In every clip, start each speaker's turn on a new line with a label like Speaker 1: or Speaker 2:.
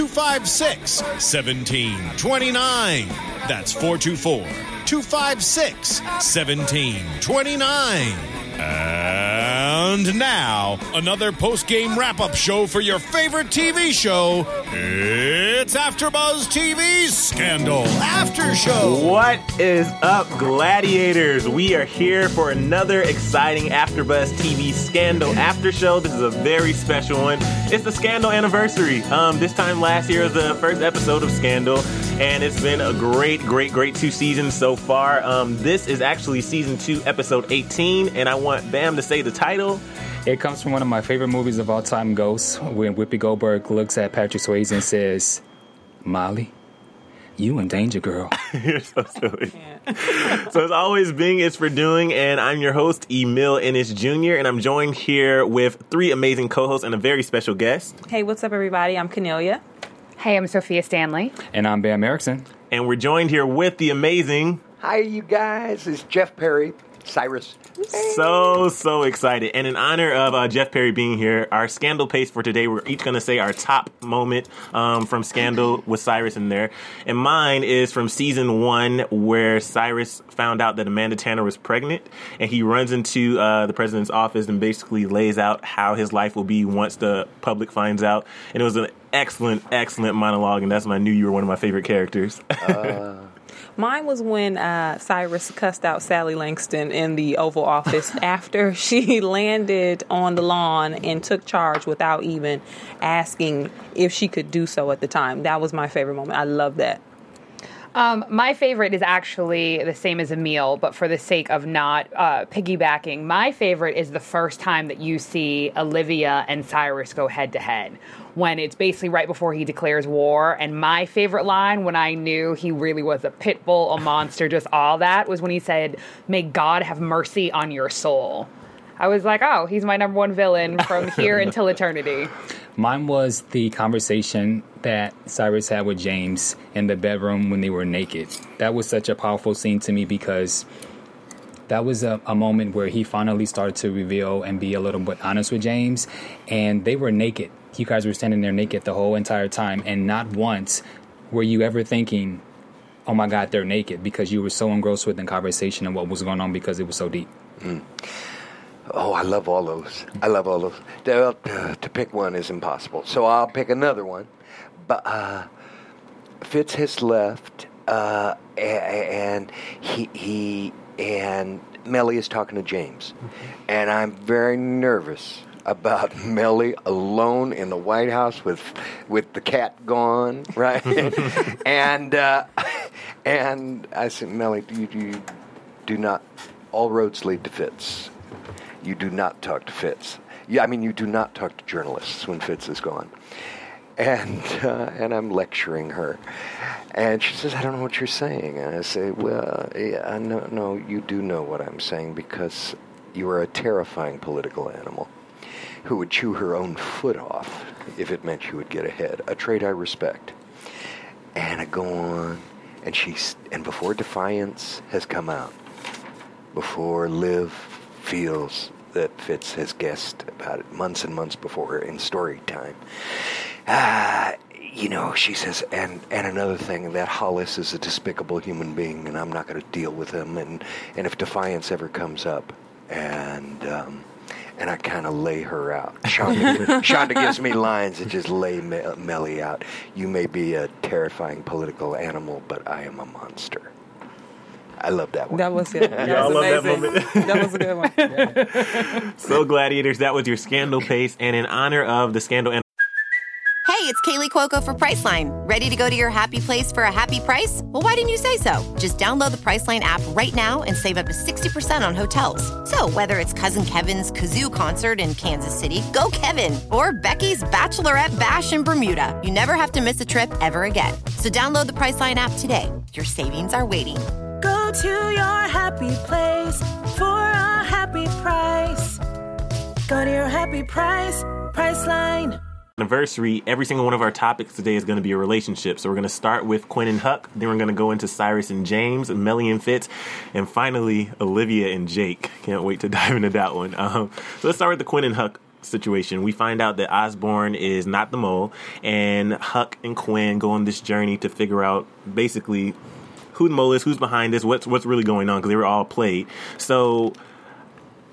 Speaker 1: 256 1729. That's 424 256 1729. And now, another post game wrap up show for your favorite TV show. It's AfterBuzz TV's Scandal After Show.
Speaker 2: What is up, gladiators? We are here for another exciting AfterBuzz TV Scandal After Show. This is a very special one. It's the Scandal anniversary. Um, this time last year was the first episode of Scandal, and it's been a great, great, great two seasons so far. Um, this is actually season two, episode 18, and I want Bam to say the title.
Speaker 3: It comes from one of my favorite movies of all time, Ghosts, when Whoopi Goldberg looks at Patrick Swayze and says, Molly, you in danger, girl.
Speaker 2: You're so silly. so as always, Bing is for doing, and I'm your host, Emil Ennis Jr., and I'm joined here with three amazing co-hosts and a very special guest.
Speaker 4: Hey, what's up, everybody? I'm Cornelia.
Speaker 5: Hey, I'm Sophia Stanley.
Speaker 3: And I'm Bam Erickson.
Speaker 2: And we're joined here with the amazing...
Speaker 6: Hi, you guys. It's Jeff Perry, Cyrus.
Speaker 2: So, so excited. And in honor of uh, Jeff Perry being here, our Scandal pace for today, we're each going to say our top moment um, from Scandal with Cyrus in there. And mine is from season one, where Cyrus found out that Amanda Tanner was pregnant. And he runs into uh, the president's office and basically lays out how his life will be once the public finds out. And it was an excellent, excellent monologue. And that's when I knew you were one of my favorite characters.
Speaker 6: Uh,
Speaker 4: Mine was when uh, Cyrus cussed out Sally Langston in the Oval Office after she landed on the lawn and took charge without even asking if she could do so at the time. That was my favorite moment. I love that.
Speaker 5: Um, my favorite is actually the same as Emil, but for the sake of not uh, piggybacking, my favorite is the first time that you see Olivia and Cyrus go head to head. When it's basically right before he declares war. And my favorite line, when I knew he really was a pit bull, a monster, just all that, was when he said, May God have mercy on your soul. I was like, oh, he's my number one villain from here until eternity.
Speaker 3: Mine was the conversation that Cyrus had with James in the bedroom when they were naked. That was such a powerful scene to me because that was a, a, moment where he finally started to reveal and be a little bit honest with James. And they were naked. You guys were standing there naked the whole entire time. And not once were you ever thinking, oh my God, they're naked, because you were so engrossed with the conversation and what was going on because it was so deep.
Speaker 6: Mm. Oh, I love all those. I love all those. To, uh, to pick one is impossible. So I'll pick another one. But uh, Fitz has left, uh, and he he and Mellie is talking to James, and I'm very nervous about Mellie alone in the White House with with the cat gone, right? and uh, and I said, Mellie, you, you do not. All roads lead to Fitz. You do not talk to Fitz. Yeah, I mean, you do not talk to journalists when Fitz is gone. and uh, and I'm lecturing her, and she says, "I don't know what you're saying." And I say, "Well, yeah, know, no, you do know what I'm saying because you are a terrifying political animal who would chew her own foot off if it meant she would get ahead. A trait I respect." And I go on, and she's and before defiance has come out, before Liv feels that Fitz has guessed about it months and months before in story time. Ah, you know, she says, and and another thing, that Hollis is a despicable human being, and I'm not going to deal with him. And and if defiance ever comes up, and um, and I kind of lay her out. Shonda, Shonda gives me lines that just lay Me- Mellie out. You may be a terrifying political animal, but I am a monster. I love that one.
Speaker 4: That was good. That
Speaker 2: Yeah, I
Speaker 4: was
Speaker 2: love that
Speaker 4: amazing. That, was a good one.
Speaker 2: So, Gladiators, that was your scandal pace. And in honor of the scandal and
Speaker 7: Hey, it's Kaley Cuoco for Priceline. Ready to go to your happy place for a happy price? Well, why didn't you say so? Just download the Priceline app right now and save up to 60% on hotels. So, whether it's Cousin Kevin's Kazoo concert in Kansas City, go Kevin, or Becky's Bachelorette Bash in Bermuda, you never have to miss a trip ever again. So, download the Priceline app today. Your savings are waiting.
Speaker 8: To your happy place for a happy price. Go to your happy price, Priceline.
Speaker 2: anniversary, every single one of our topics today is going to be a relationship. So we're going to start with Quinn and Huck, then we're going to go into Cyrus and James, Mellie and Fitz, and finally Olivia and Jake. Can't wait to dive into that one. Um, so let's start with the Quinn and Huck situation. We find out that Osborne is not the mole, and Huck and Quinn go on this journey to figure out basically who the mole is, who's behind this, what's what's really going on because they were all played. So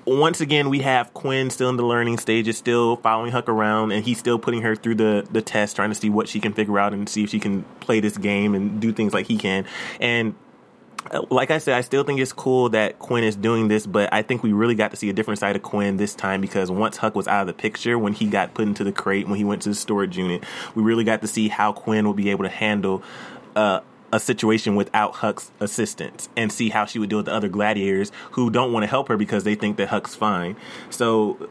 Speaker 2: once again, we have Quinn still in the learning stages, still following Huck around, and he's still putting her through the, the test, trying to see what she can figure out and see if she can play this game and do things like he can. And uh, like I said, I still think it's cool that Quinn is doing this, but I think we really got to see a different side of Quinn this time because once Huck was out of the picture, when he got put into the crate, when he went to the storage unit, we really got to see how Quinn would be able to handle uh, a situation without Huck's assistance and see how she would deal with the other gladiators who don't want to help her because they think that Huck's fine. So,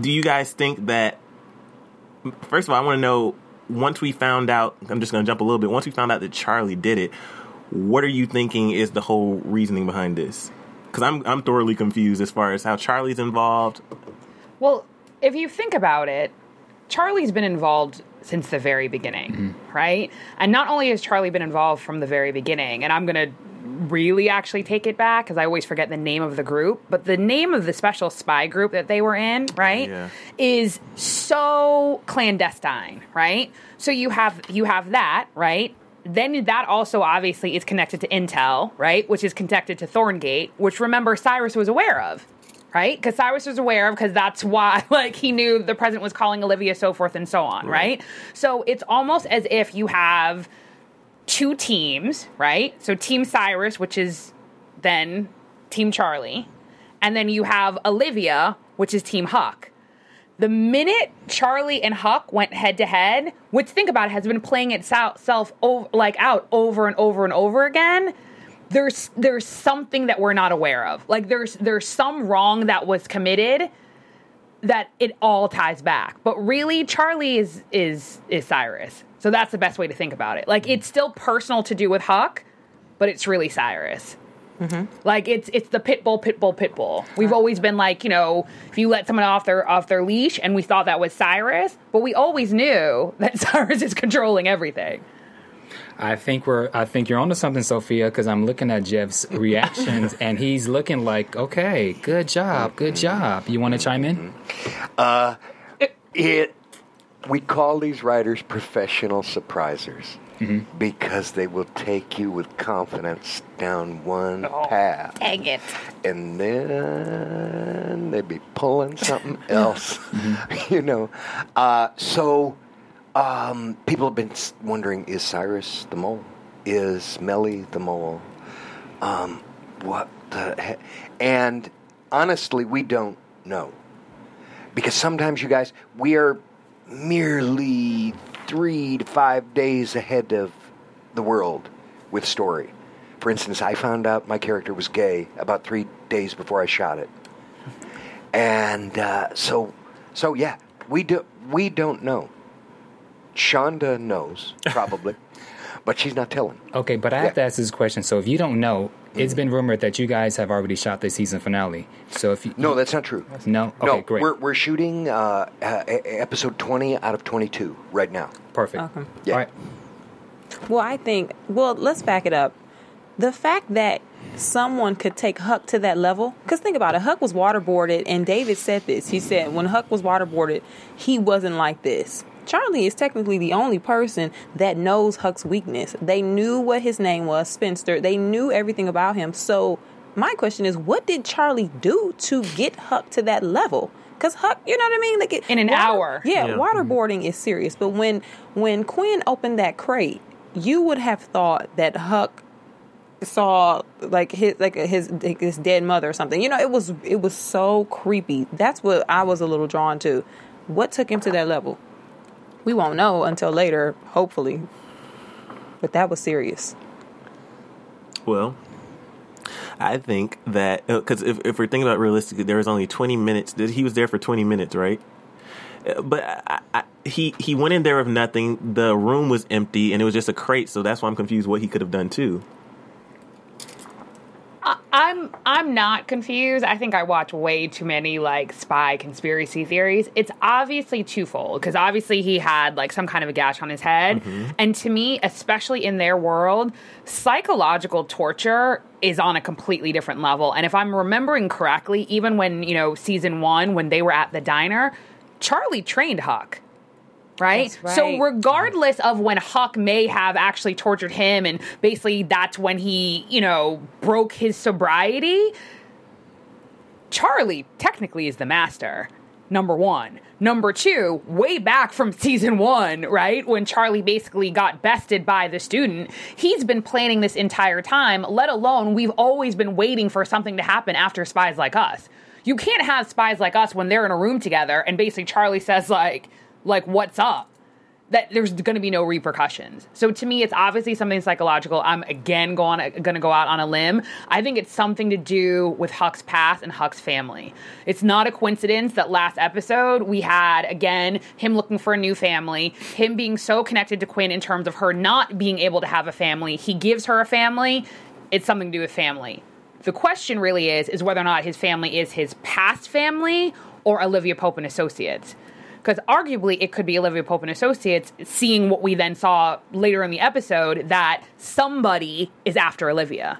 Speaker 2: do you guys think that? First of all, I want to know once we found out. I'm just going to jump a little bit. Once we found out that Charlie did it, what are you thinking is the whole reasoning behind this? Because I'm I'm thoroughly confused as far as how Charlie's involved.
Speaker 5: Well, if you think about it, Charlie's been involved since the very beginning, mm-hmm. right? And not only has Charlie been involved from the very beginning, and I'm going to really actually take it back because I always forget the name of the group, but the name of the special spy group that they were in, right,
Speaker 2: Yeah.
Speaker 5: is so clandestine, right? So you have you have that, right? Then that also obviously is connected to Intel, right? Which is connected to Thorngate, which remember Cyrus was aware of, right? Because Cyrus was aware of because that's why like he knew the president was calling Olivia, so forth and so on, right? So it's almost as if you have two teams, right? So Team Cyrus, which is then Team Charlie, and then you have Olivia, which is Team Huck. The minute Charlie and Huck went head to head, which think about it, has been playing itself over, like out over and over and over again. There's there's something that we're not aware of. Like there's there's some wrong that was committed that it all ties back. But really, Charlie is is is Cyrus. So that's the best way to think about it. Like it's still personal to do with Huck, but it's really Cyrus. Mm-hmm. Like it's it's the pit bull, pit bull, pit bull. We've always been like, you know, if you let someone off their off their leash, and we thought that was Cyrus, but we always knew that Cyrus is controlling everything.
Speaker 3: I think we're. I think you're onto something, Sophia, because I'm looking at Jeff's reactions, and he's looking like, "Okay, good job, good job." You want to chime in?
Speaker 6: Uh, it. We call these writers professional surprisers because they will take you with confidence down one path,
Speaker 7: Dang it.
Speaker 6: and then they'd be pulling something else. you know, uh, so um, people have been wondering: Is Cyrus the mole? Is Mellie the mole? Um, what the? And honestly, we don't know because sometimes you guys we are merely three to five days ahead of the world with story for instance i found out my character was gay about three days before i shot it and uh, so so yeah we do we don't know Shonda knows probably, but she's not telling.
Speaker 3: Okay, but I have to ask this question. So if you don't know, it's been rumored that you guys have already shot the season finale. So if you
Speaker 6: No, that's not true.
Speaker 3: no, okay,
Speaker 6: no,
Speaker 3: great,
Speaker 6: we're we're shooting uh, uh, episode twenty out of twenty two right now.
Speaker 3: perfect.
Speaker 4: Okay.
Speaker 6: Yeah.
Speaker 3: All right.
Speaker 4: Well, I think, well, let's back it up. The fact that someone could take Huck to that level, because think about it, Huck was waterboarded, and David said this. He said when Huck was waterboarded, he wasn't like this. Charlie is technically the only person that knows Huck's weakness. They knew what his name was, Spinster. They knew everything about him. So, my question is, what did Charlie do to get Huck to that level? Because Huck, you know what I mean? Like it,
Speaker 5: In an hour.
Speaker 4: Yeah,
Speaker 2: Yeah.
Speaker 4: waterboarding is serious. But when when Quinn opened that crate, you would have thought that Huck saw like his like his his dead mother or something. You know, it was it was so creepy. That's what I was a little drawn to. What took him to that level? We won't know until later, hopefully. But that was serious.
Speaker 2: Well, I think that because if, if we're thinking about realistically, there was only twenty minutes. He was there for twenty minutes, right? Uh, But I, I, he he went in there with nothing. The room was empty, and it was just a crate. So that's why I'm confused. What he could have done too.
Speaker 5: I'm I'm not confused. I think I watch way too many like spy conspiracy theories. It's obviously twofold because obviously he had like some kind of a gash on his head, mm-hmm. and to me, especially in their world, psychological torture is on a completely different level. And if I'm remembering correctly, even when you know season one when they were at the diner, Charlie trained Huck. Right?
Speaker 4: That's
Speaker 5: So regardless of when Huck may have actually tortured him and basically that's when he, you know, broke his sobriety, Charlie technically is the master. Number one. Number two, way back from season one, right? When Charlie basically got bested by the student, he's been planning this entire time, let alone we've always been waiting for something to happen after Spies Like Us. You can't have Spies Like Us when they're in a room together and basically Charlie says, like, like, what's up? that there's going to be no repercussions. So to me, it's obviously something psychological. I'm again going going to go out on a limb. I think it's something to do with Huck's past and Huck's family. It's not a coincidence that last episode we had again him looking for a new family, him being so connected to Quinn in terms of her not being able to have a family. He gives her a family. It's something to do with family. The question really is is whether or not his family is his past family or Olivia Pope and Associates because arguably it could be Olivia Pope and Associates seeing what we then saw later in the episode that somebody is after Olivia.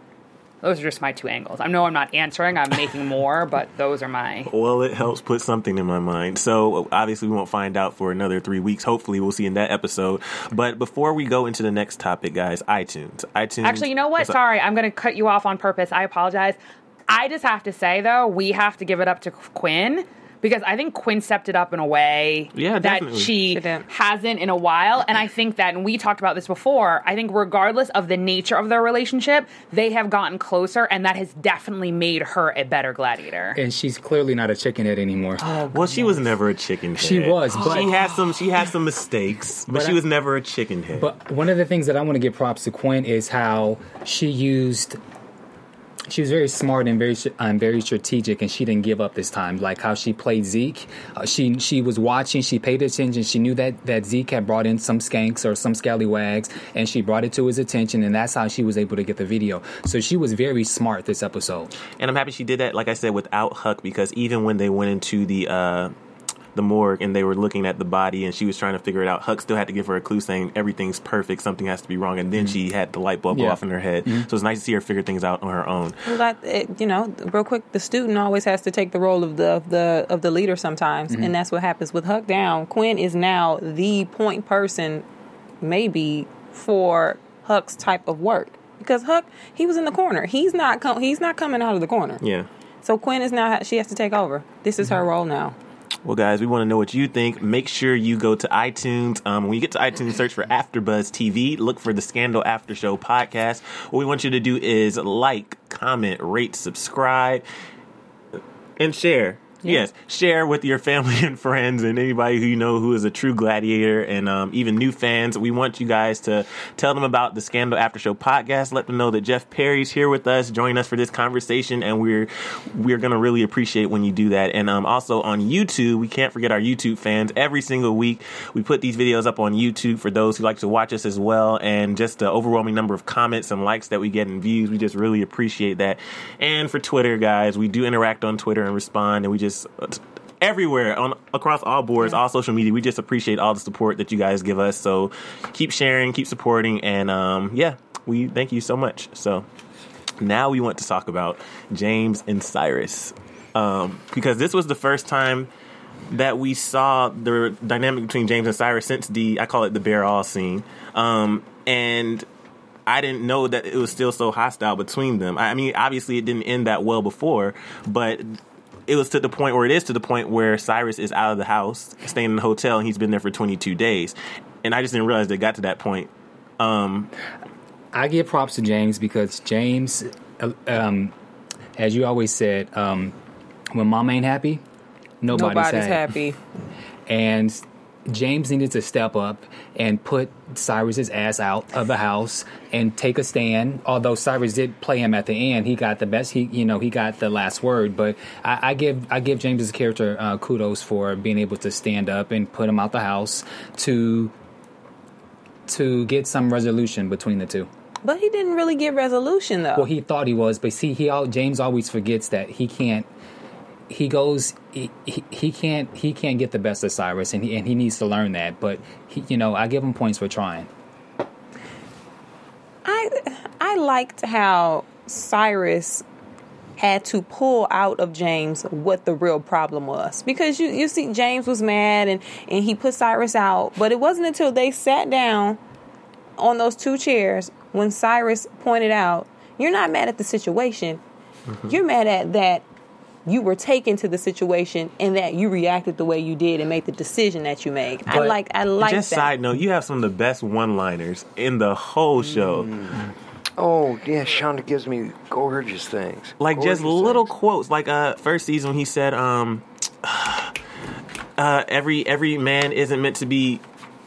Speaker 5: Those are just my two angles. I know I'm not answering, I'm making more, but those are my.
Speaker 2: Well, it helps put something in my mind. So obviously, we won't find out for another three weeks. Hopefully, we'll see in that episode. But before we go into the next topic, guys, iTunes, iTunes.
Speaker 5: Actually, you know what? Sorry, I'm going to cut you off on purpose. I apologize. I just have to say, though, we have to give it up to Quinn because I think Quinn stepped it up in a way
Speaker 2: Yeah,
Speaker 5: that
Speaker 2: definitely.
Speaker 5: she
Speaker 4: She
Speaker 5: hasn't in a while. And I think that, and we talked about this before, I think regardless of the nature of their relationship, they have gotten closer, and that has definitely made her a better gladiator.
Speaker 3: And she's clearly not a chicken head anymore.
Speaker 2: Oh, well, she was never a chicken head.
Speaker 3: She was, but-
Speaker 2: she had some. She had some mistakes, but,
Speaker 3: But
Speaker 2: she
Speaker 3: I-
Speaker 2: was never a chicken head.
Speaker 3: But one of the things that I want to give props to Quinn is how she used. She was very smart and very um, very strategic, and she didn't give up this time. Like how she played Zeke, uh, she she was watching, she paid attention. She knew that that Zeke had brought in some skanks or some scallywags, and she brought it to his attention, and that's how she was able to get the video. So she was very smart this episode.
Speaker 2: And I'm happy she did that, like I said, without Huck, because even when they went into the uh, the morgue and they were looking at the body and she was trying to figure it out, Huck still had to give her a clue saying everything's perfect, something has to be wrong, and then mm-hmm. she had the light bulb go
Speaker 3: Yeah.
Speaker 2: off in her head. Mm-hmm. So it's nice to see her figure things out on her own.
Speaker 4: Well, that it, you know, real quick, the student always has to take the role of the of the of the leader sometimes, mm-hmm. and that's what happens with Huck down. Quinn is now the point person, maybe for Huck's type of work because Huck he was in the corner. He's not com- he's not coming out of the corner.
Speaker 2: Yeah.
Speaker 4: So Quinn is now she has to take over. This is her role now.
Speaker 2: Well, guys, we want to know what you think. Make sure you go to iTunes. Um, when you get to iTunes, search for AfterBuzz TV. Look for the Scandal After Show podcast. What we want you to do is like, comment, rate, subscribe, and share. Yes, share with your family and friends and anybody who you know who is a true gladiator, and um, even new fans. We want you guys to tell them about the Scandal After Show podcast. Let them know that Jeff Perry's here with us, join us for this conversation, and we're we're gonna really appreciate when you do that. And um, also on YouTube, we can't forget our YouTube fans. Every single week, we put these videos up on YouTube for those who like to watch us as well, and just the overwhelming number of comments and likes that we get and views, we just really appreciate that. And for Twitter, guys, we do interact on Twitter and respond, and we just everywhere on across all boards, all social media. We just appreciate all the support that you guys give us. So keep sharing, keep supporting, and um, yeah, we thank you so much. So now we want to talk about James and Cyrus um, because this was the first time that we saw the dynamic between James and Cyrus since the I call it the bear all scene, um, and. I didn't know that it was still so hostile between them. I mean, obviously it didn't end that well before, but it was to the point where it is to the point where Cyrus is out of the house, staying in the hotel, and he's been there for 22 days. And I just didn't realize they got to that point. Um,
Speaker 3: I give props to James because James, uh, um, as you always said, um, when mom ain't happy, nobody's,
Speaker 4: Nobody's
Speaker 3: happy.
Speaker 4: happy.
Speaker 3: And James needed to step up and put Cyrus's ass out of the house and take a stand. Although Cyrus did play him at the end, he got the best. He, you know, he got the last word. But I, I give I give James's character uh, kudos for being able to stand up and put him out the house to to get some resolution between the two.
Speaker 4: But he didn't really get resolution though.
Speaker 3: Well, he thought he was, but see, he al- James always forgets that he can't. He goes, he, he, he can't he can't get the best of Cyrus, and he and he needs to learn that. But he, you know, I give him points for trying.
Speaker 4: I I liked how Cyrus had to pull out of James what the real problem was because you you see James was mad and and he put Cyrus out, but it wasn't until they sat down on those two chairs when Cyrus pointed out, "You're not mad at the situation. Mm-hmm. You're mad at that." You were taken to the situation and that you reacted the way you did and made the decision that you made. I like I like
Speaker 2: just
Speaker 4: that.
Speaker 2: side note, you have some of the best one-liners in the whole show.
Speaker 6: Oh yeah, Shonda gives me gorgeous things.
Speaker 2: Like just
Speaker 6: Gorgeous
Speaker 2: little quotes. Like uh, first season when he said, um, uh, "Every every man isn't meant to be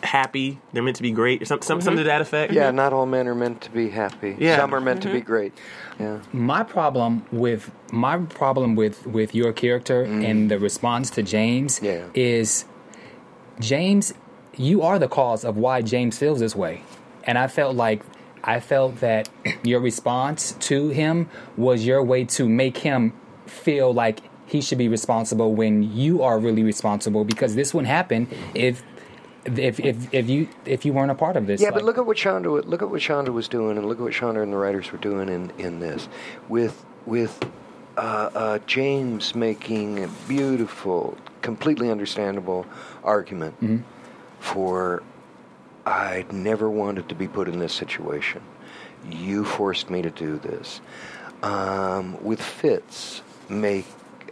Speaker 2: happy; they're meant to be great," or some, some something mm-hmm. to that effect.
Speaker 6: Yeah, not all men are meant to be happy.
Speaker 2: Yeah.
Speaker 6: Some are meant to be mm-hmm. great. Yeah.
Speaker 3: My problem with my problem with with your character mm. and the response to James
Speaker 6: Yeah.
Speaker 3: is James, you are the cause of why James feels this way, and I felt like. I felt that your response to him was your way to make him feel like he should be responsible when you are really responsible because this wouldn't happen if if if, if you if you weren't a part of this.
Speaker 6: Yeah, but look at what Shonda look at what Shonda was doing, and look at what Shonda and the writers were doing in, in this, with with uh, uh, James making a beautiful, completely understandable argument for I'd never wanted to be put in this situation. You forced me to do this. Um, with Fitz, make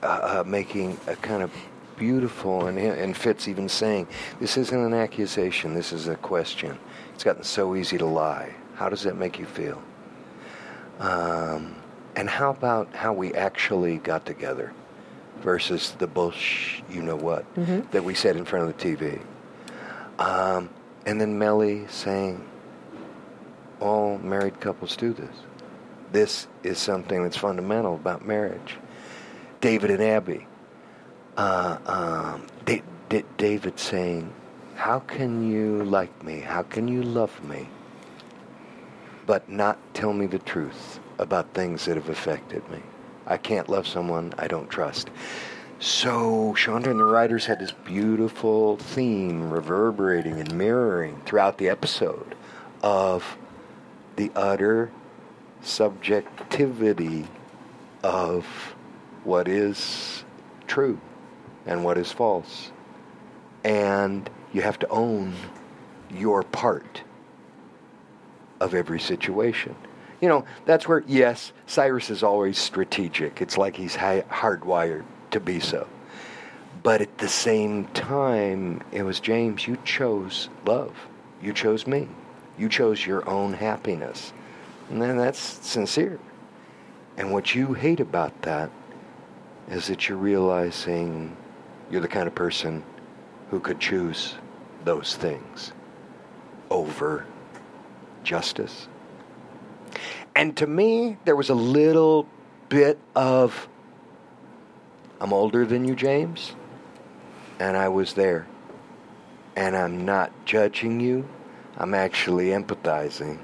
Speaker 6: uh, uh, making a kind of beautiful, and and Fitz even saying, "This isn't an accusation. This is a question. It's gotten so easy to lie. How does that make you feel?" Um, and how about how we actually got together versus the bullsh, you know what, that we said in front of the TV. Um, and then Mellie saying, all married couples do this. This is something that's fundamental about marriage. David and Abby. Uh, um, Da- Da- David saying, How can you like me? How can you love me? But not tell me the truth about things that have affected me. I can't love someone I don't trust. So Shonda and the writers had this beautiful theme reverberating and mirroring throughout the episode of the utter subjectivity of what is true and what is false. And you have to own your part of every situation. You know, that's where, yes, Cyrus is always strategic. It's like he's hardwired to be so. But at the same time, it was James, you chose love. You chose me. You chose your own happiness. And then that's sincere. And what you hate about that is that you're realizing you're the kind of person who could choose those things over justice. And to me, there was a little bit of I'm older than you, James, and I was there. And I'm not judging you, I'm actually empathizing.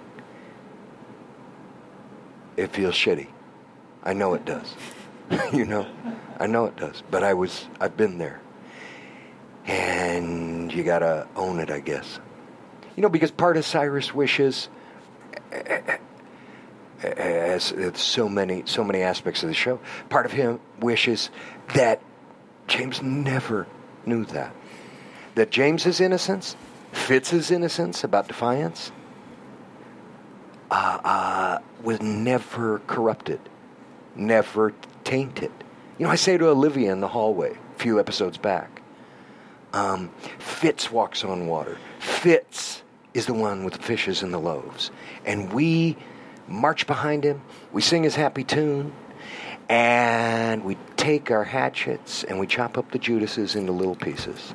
Speaker 6: It feels shitty. I know it does. you know, I know it does. But I was, I've been there. And you gotta own it, I guess. You know, because part of Cyrus wishes, as so many, so many aspects of the show, part of him wishes that James never knew that. That James's innocence, Fitz's innocence about defiance, uh, uh, was never corrupted, never tainted. You know, I say to Olivia in the hallway a few episodes back, um, Fitz walks on water. Fitz is the one with the fishes and the loaves. And we march behind him, we sing his happy tune, and we take our hatchets and we chop up the Judases into little pieces.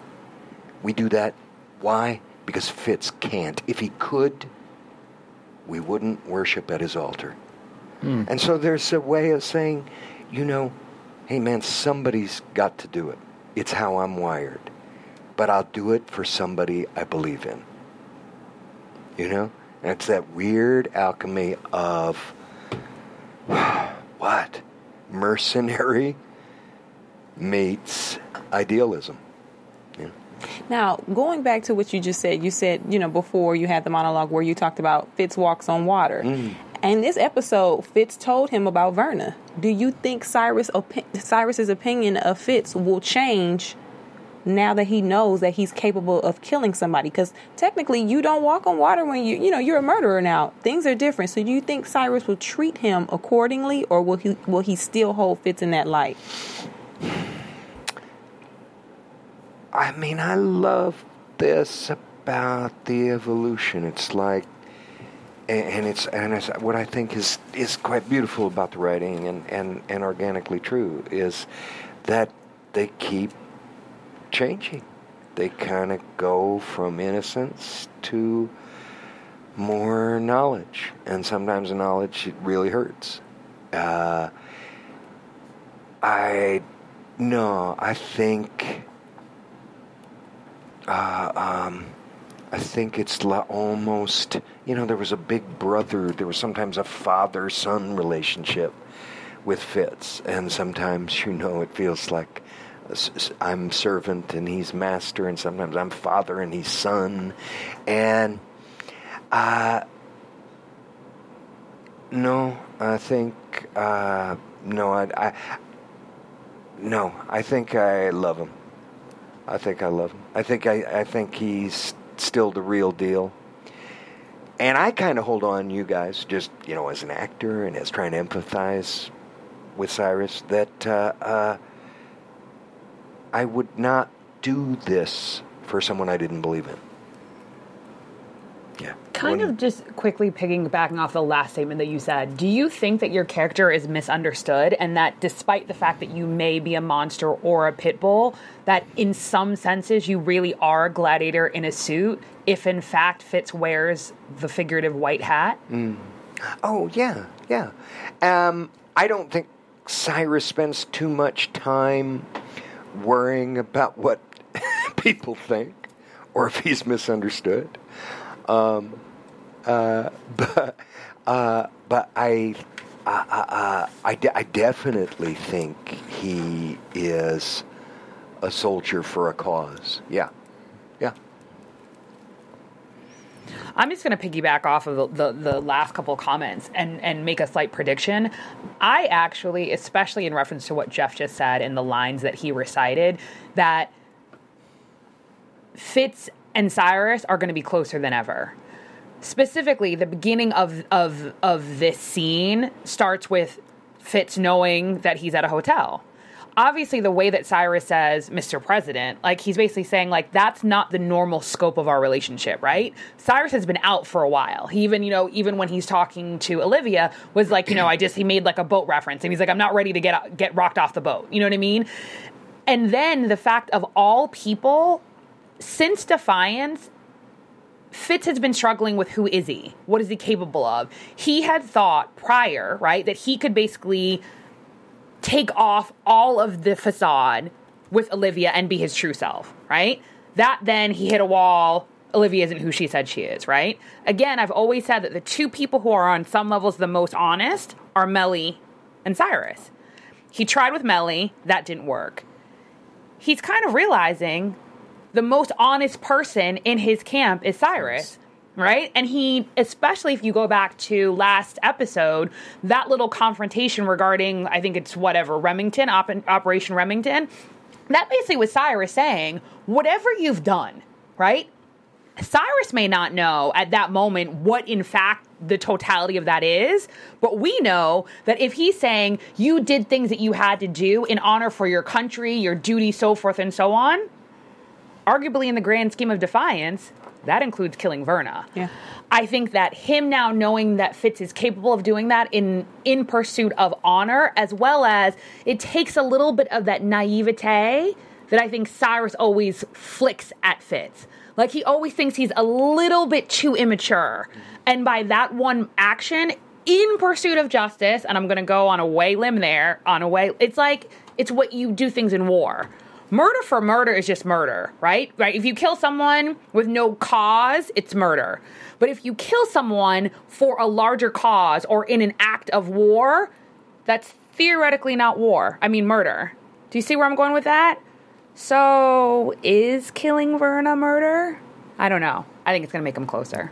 Speaker 6: We do that. Why? Because Fitz can't. If he could, we wouldn't worship at his altar. And so there's a way of saying, you know, hey man, somebody's got to do it. It's how I'm wired. But I'll do it for somebody I believe in. You know? And it's that weird alchemy of what? Mercenary meets idealism. Yeah.
Speaker 4: Now, going back to what you just said, you said, you know, before you had the monologue where you talked about Fitz walks on water. Mm. And this episode, Fitz told him about Verna. Do you think Cyrus opi- Cyrus's opinion of Fitz will change now that he knows that he's capable of killing somebody? Because technically, you don't walk on water when you, you know, you're a murderer now. Things are different. So, do you think Cyrus will treat him accordingly, or will he will he still hold Fitz in that light?
Speaker 6: I mean, I love this about the evolution. It's like, and it's and it's what I think is is quite beautiful about the writing and and and organically true is that they keep changing. They kind of go from innocence to more knowledge, and sometimes the knowledge it really hurts. Uh, I no, I think. Uh, um, I think it's la- almost, you know, there was a big brother, there was sometimes a father son relationship with Fitz, and sometimes, you know, it feels like I'm servant and he's master, and sometimes I'm father and he's son. And, uh, no, I think, uh, no, I, I, no, I think I love him. I think I love him. I think I, I think he's still the real deal. And I kind of hold on you guys, just you know, as an actor and as trying to empathize with Cyrus, that uh, uh, I would not do this for someone I didn't believe in. Yeah.
Speaker 5: Kind of just quickly piggybacking off the last statement that you said, do you think that your character is misunderstood and that despite the fact that you may be a monster or a pit bull, that in some senses you really are a gladiator in a suit if in fact Fitz wears the figurative white hat?
Speaker 6: Mm. Oh yeah, yeah. Um, I don't think Cyrus spends too much time worrying about what people think or if he's misunderstood. Um, uh, but uh, but I. Uh, uh, uh, I, de- I definitely think he is a soldier for a cause. Yeah, yeah.
Speaker 5: I'm just going to piggyback off of the, the, the last couple of comments and, and make a slight prediction. I actually, especially in reference to what Jeff just said and the lines that he recited, that Fitz and Cyrus are going to be closer than ever. Specifically, the beginning of, of, of this scene starts with Fitz knowing that he's at a hotel. Obviously the way that Cyrus says Mr. President, like he's basically saying like that's not the normal scope of our relationship, right? Cyrus has been out for a while. He even, you know, even when he's talking to Olivia was like, you know, I just he made like a boat reference and he's like I'm not ready to get get rocked off the boat. You know what I mean? And then the fact of all people since Defiance Fitz has been struggling with who is he? What is he capable of? He had thought prior, right, that he could basically take off all of the facade with Olivia and be his true self, right? That then he hit a wall. Olivia isn't who she said she is, right? Again, I've always said that the two people who are on some levels the most honest are Mellie and Cyrus. He tried with Mellie, that didn't work. He's kind of realizing the most honest person in his camp is Cyrus. Right? And he, especially if you go back to last episode, that little confrontation regarding, I think it's whatever, Remington, Op- Operation Remington, that basically was Cyrus saying, whatever you've done, right? Cyrus may not know at that moment what, in fact, the totality of that is, but we know that if he's saying you did things that you had to do in honor for your country, your duty, so forth and so on, arguably in the grand scheme of defiance, that includes killing Verna.
Speaker 4: Yeah.
Speaker 5: I think that him now knowing that Fitz is capable of doing that in in pursuit of honor, as well as it takes a little bit of that naivete that I think Cyrus always flicks at Fitz. Like he always thinks he's a little bit too immature. And by that one action, in pursuit of justice, and I'm gonna go on a way limb there, on a way it's like it's what you do things in war murder for murder is just murder, right? Right? If you kill someone with no cause, it's murder. But if you kill someone for a larger cause or in an act of war, that's theoretically not war. I mean murder. Do you see where I'm going with that? So, is killing Verna murder? I don't know. I think it's going to make them closer.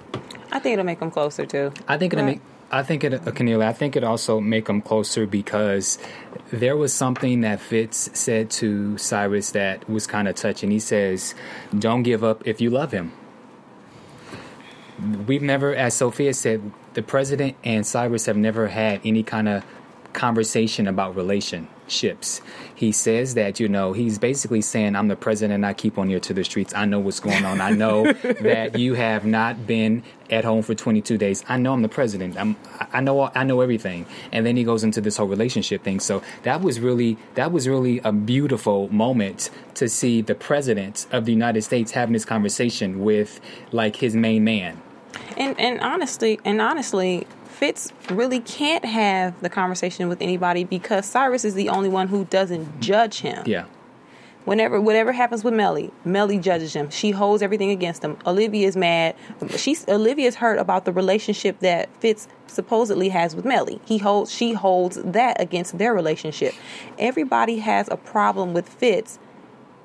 Speaker 4: I think it'll make them closer too.
Speaker 3: I think it'll
Speaker 4: Right.
Speaker 3: make. I think it, Cornelia, I think it also make them closer because there was something that Fitz said to Cyrus that was kind of touching. He says, "Don't give up if you love him." We've never, as Sophia said, the president and Cyrus have never had any kind of conversation about relationships. He says that, you know, he's basically saying, I'm the president and I keep on here to the streets. I know what's going on. I know that you have not been at home for 22 days. I know I'm the president. I'm, I know I know everything. And then he goes into this whole relationship thing. So that was really that was really a beautiful moment to see the president of the United States having this conversation with like his main man.
Speaker 4: And and honestly, and honestly, Fitz really can't have the conversation with anybody because Cyrus is the only one who doesn't judge him.
Speaker 3: Yeah.
Speaker 4: Whenever whatever happens with Mellie, Mellie judges him. She holds everything against him. Olivia is mad. She's Olivia's hurt about the relationship that Fitz supposedly has with Mellie. He holds she holds that against their relationship. Everybody has a problem with Fitz.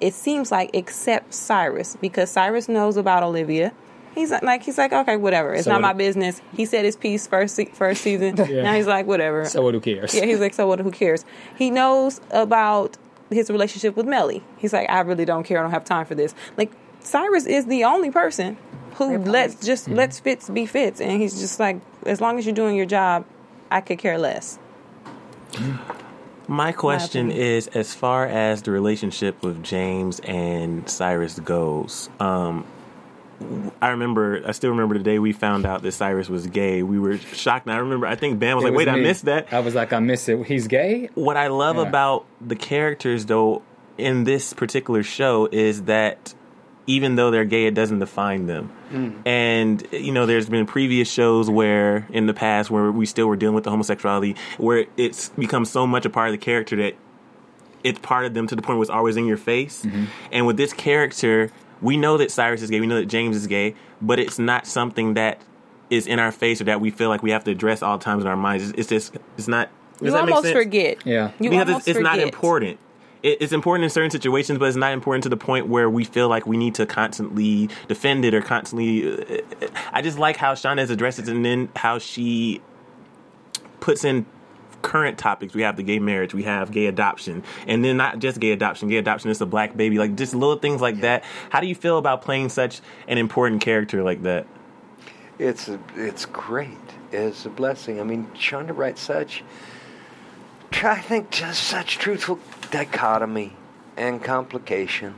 Speaker 4: It seems like except Cyrus because Cyrus knows about Olivia. He's like he's like okay whatever. It's
Speaker 3: So
Speaker 4: not
Speaker 3: what-
Speaker 4: my business. He said his piece first se- first season.
Speaker 3: Yeah.
Speaker 4: Now he's like whatever.
Speaker 3: So what who cares?
Speaker 4: Yeah, he's like, so what? Who cares? He knows about his relationship with Mellie. He's like, I really don't care. I don't have time for this. Like Cyrus is the only person who lets just lets Fitz be Fitz, and he's just like, as long as you're doing your job, I could care less.
Speaker 2: My question is as far as the relationship with James and Cyrus goes, um, I remember, I still remember the day we found out that Cyrus was gay. We were shocked. And I remember, I think Ben was
Speaker 3: It
Speaker 2: like,
Speaker 3: was
Speaker 2: wait, I missed that.
Speaker 3: I was like, I missed it. He's gay?
Speaker 2: What I love
Speaker 3: Yeah.
Speaker 2: about the characters, though, in this particular show is that even though they're gay, it doesn't define them. Hmm. And you know, there's been previous shows where in the past where we still were dealing with the homosexuality, where it's become so much a part of the character that it's part of them to the point where it's always in your face. Mm-hmm. And with this character, we know that Cyrus is gay, we know that James is gay, but it's not something that is in our face or that we feel like we have to address all times in our minds. It's, it's just, it's not. Does
Speaker 4: You
Speaker 2: that make
Speaker 4: almost
Speaker 2: sense?
Speaker 4: forget.
Speaker 3: Yeah.
Speaker 4: You
Speaker 2: because
Speaker 4: almost
Speaker 2: it's, it's not important. It, it's important in certain situations, but it's not important to the point where we feel like we need to constantly defend it or constantly. Uh, I just like how Shonda addresses it and then how she puts in current topics. We have the gay marriage, we have gay adoption, and then not just gay adoption. Gay adoption is a black baby, like just little things like that. How do you feel about playing such an important character like that?
Speaker 6: It's a, it's great. It's a blessing. I mean, Shonda writes such I think just such truthful dichotomy and complication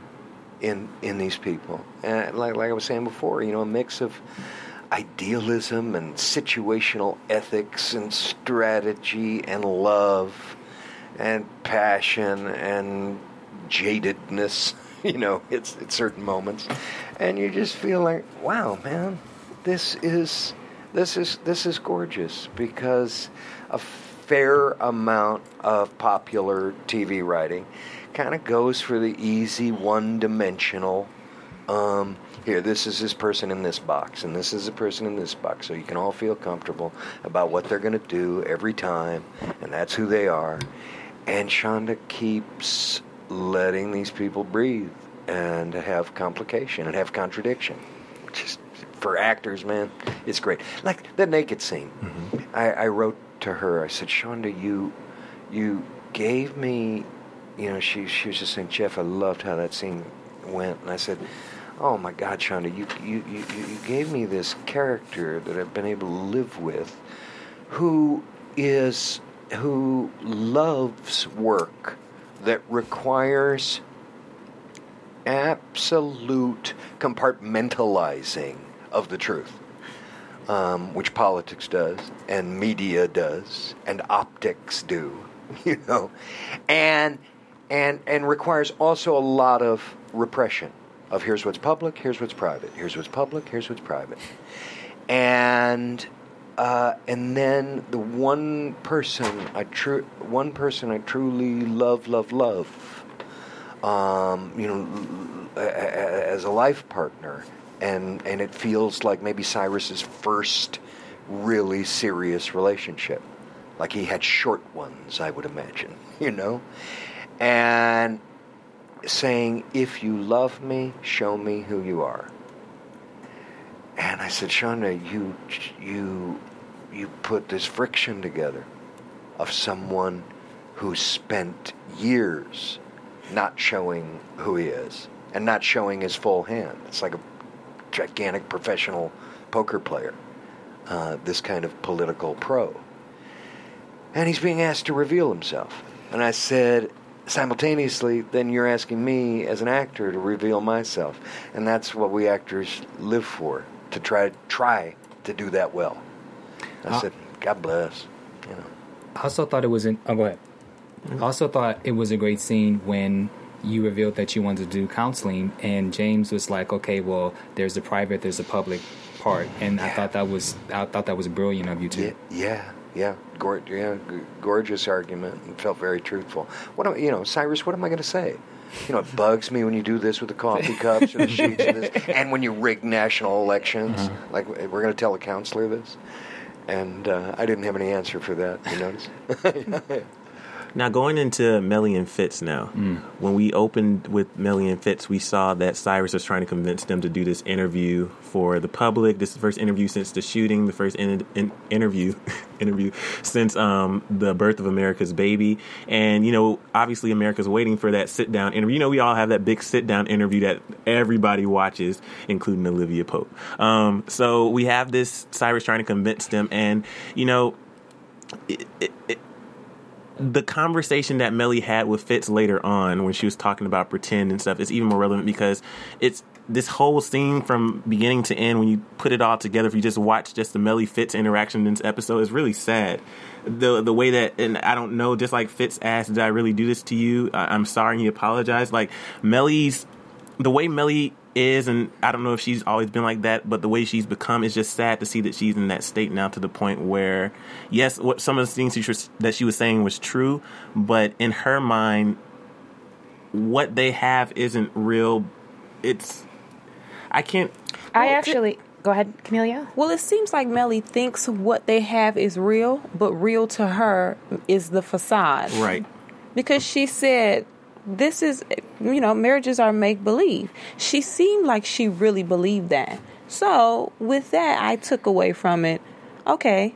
Speaker 6: in in these people. And like like I was saying before, you know, a mix of idealism and situational ethics and strategy and love and passion and jadedness, you know, it's at certain moments. And you just feel like, wow, man, this is this is this is gorgeous because a fair amount of popular TV writing kind of goes for the easy one-dimensional um, here, this is this person in this box, and this is a person in this box, so you can all feel comfortable about what they're going to do every time, and that's who they are. And Shonda keeps letting these people breathe and have complication and have contradiction. Just for actors, man, it's great. Like the naked scene. Mm-hmm. I, I wrote to her. I said, Shonda, you, you gave me, you know, she she was just saying, Jeff, I loved how that scene went, and I said, Oh my God, Shonda, you you you, gave me this character that I've been able to live with, who is who loves work that requires absolute compartmentalizing of the truth, um, which politics does, and media does, and optics do, you know, and and and requires also a lot of repression of here's what's public, here's what's private, here's what's public, here's what's private, and uh, and then the one person I true one person I truly love, love, love, um, you know, as a life partner, and and it feels like maybe Cyrus's first really serious relationship, like he had short ones, I would imagine, you know, and saying, "If you love me, show me who you are." And I said, Shonda, you you you put this friction together of someone who spent years not showing who he is and not showing his full hand. It's like a gigantic professional poker player, uh, this kind of political pro. And he's being asked to reveal himself. And I said, simultaneously, then you're asking me as an actor to reveal myself. And that's what we actors live for, to try try to do that well. I
Speaker 3: Uh,
Speaker 6: said, God bless. You know.
Speaker 3: I also thought it was an. Oh, go ahead. I also thought it was a great scene when you revealed that you wanted to do counseling, and James was like, "Okay, well, there's the private, there's the public part," and I thought that was I thought that was brilliant of you too.
Speaker 6: Yeah, yeah, Gor- yeah, g- gorgeous argument. and felt very truthful. What am, you know, Cyrus? What am I going to say? You know, it bugs me when you do this with the coffee cups or the sheets and this, and when you rig national elections.
Speaker 2: Uh-huh.
Speaker 6: Like we're going to tell a counselor this, and uh, I didn't have any answer for that. You notice?
Speaker 2: Now going into Mellie and Fitz now, when we opened with Mellie and Fitz, we saw that Cyrus was trying to convince them to do this interview for the public. This is the first interview since the shooting, the first in, in, interview interview since um, the birth of America's baby. And you know, obviously, America's waiting for that sit down interview. You know, we all have that big sit down interview that everybody watches, including Olivia Pope. Um, so we have this Cyrus trying to convince them, and you know. It, it, it, the conversation that Mellie had with Fitz later on when she was talking about pretend and stuff is even more relevant because it's this whole scene from beginning to end when you put it all together if you just watch just the Mellie Fitz interaction in this episode is really sad. The the way that and I don't know just like Fitz asked did I really do this to you? I, I'm sorry and he apologized. Like Mellie's the way Mellie is, and I don't know if she's always been like that, but the way she's become is just sad to see that she's in that state now to the point where, yes, what some of the things she was, that she was saying was true, but in her mind, what they have isn't real. It's, I can't.
Speaker 5: I actually go ahead, Camelia.
Speaker 4: Well, it seems like Mellie thinks what they have is real, but real to her is the facade.
Speaker 2: Right.
Speaker 4: Because she said, this is, you know, marriages are make believe. She seemed like she really believed that. So, with that, I took away from it, okay,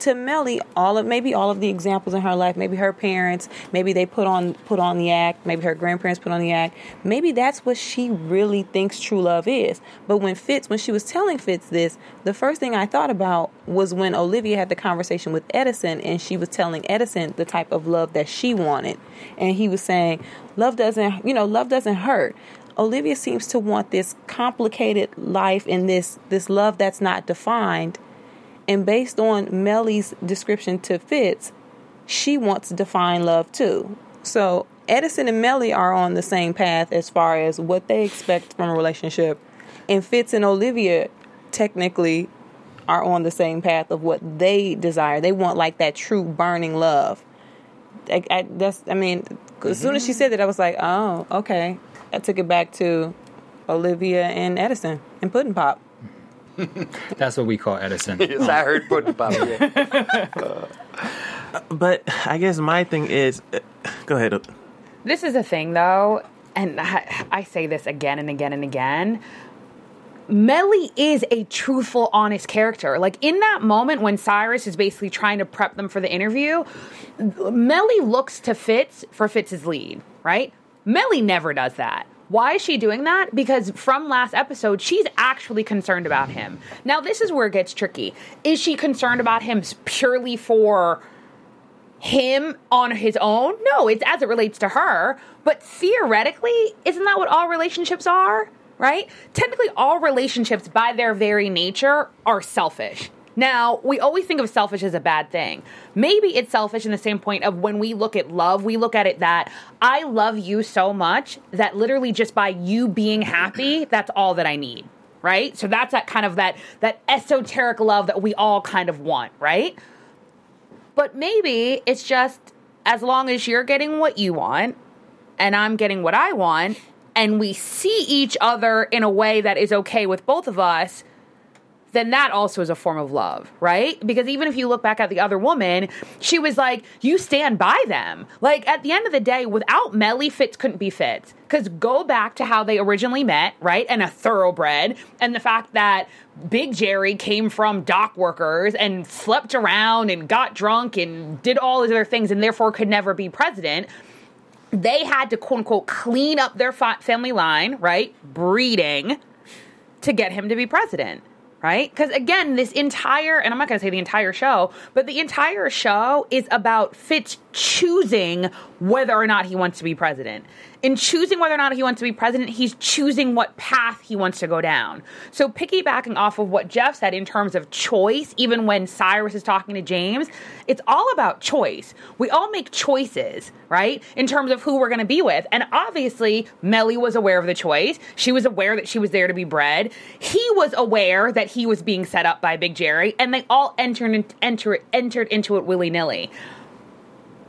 Speaker 4: to Mellie, all of maybe all of the examples in her life, maybe her parents, maybe they put on put on the act, maybe her grandparents put on the act. Maybe that's what she really thinks true love is. But when Fitz, when she was telling Fitz this, the first thing I thought about was when Olivia had the conversation with Edison, and she was telling Edison the type of love that she wanted, and he was saying, "Love doesn't, you know, love doesn't hurt." Olivia seems to want this complicated life and this this love that's not defined and based on Mellie's description to Fitz, she wants to define love too. So Edison and Mellie are on the same path as far as what they expect from a relationship. And Fitz and Olivia technically are on the same path of what they desire. They want like that true burning love. I, I that's I mean, as soon as she said that, I was like, oh, okay. I took it back to Olivia and Edison and Pudding Pop.
Speaker 3: That's what we call Edison.
Speaker 6: yes, I heard Pudding Pop. Yeah.
Speaker 2: But I guess my thing is, uh, go ahead.
Speaker 5: This is a thing, though, and I, I say this again and again and again. Mellie is a truthful, honest character. Like in that moment when Cyrus is basically trying to prep them for the interview, Mellie looks to Fitz for Fitz's lead, right? Mellie never does that. Why is she doing that? Because from last episode, she's actually concerned about him. Now, this is where it gets tricky. Is she concerned about him purely for him on his own? No, it's as it relates to her. But theoretically, isn't that what all relationships are? Right? Technically, all relationships, by their very nature, are selfish. Now, we always think of selfish as a bad thing. Maybe it's selfish in the same point of when we look at love, we look at it that I love you so much that literally just by you being happy, that's all that I need. Right? So that's that kind of that that esoteric love that we all kind of want, right? But maybe it's just as long as you're getting what you want and I'm getting what I want and we see each other in a way that is okay with both of us, then that also is a form of love, right? Because even if you look back at the other woman, she was like, you stand by them. Like at the end of the day, without Mellie, Fitz couldn't be Fitz. Because go back to how they originally met, right? And a thoroughbred, and the fact that Big Jerry came from dock workers and slept around and got drunk and did all these other things and therefore could never be president they had to quote unquote clean up their fa- family line, right? Breeding to get him to be president right? Because again, this entire, and I'm not going to say the entire show, but the entire show is about Fitz choosing whether or not he wants to be president. In choosing whether or not he wants to be president, he's choosing what path he wants to go down. So, piggybacking off of what Jeff said in terms of choice, even when Cyrus is talking to James, it's all about choice. We all make choices, right? In terms of who we're going to be with. And obviously, Mellie was aware of the choice. She was aware that she was there to be bred. He was aware that he was being set up by Big Jerry, and they all entered, enter, entered into it willy nilly.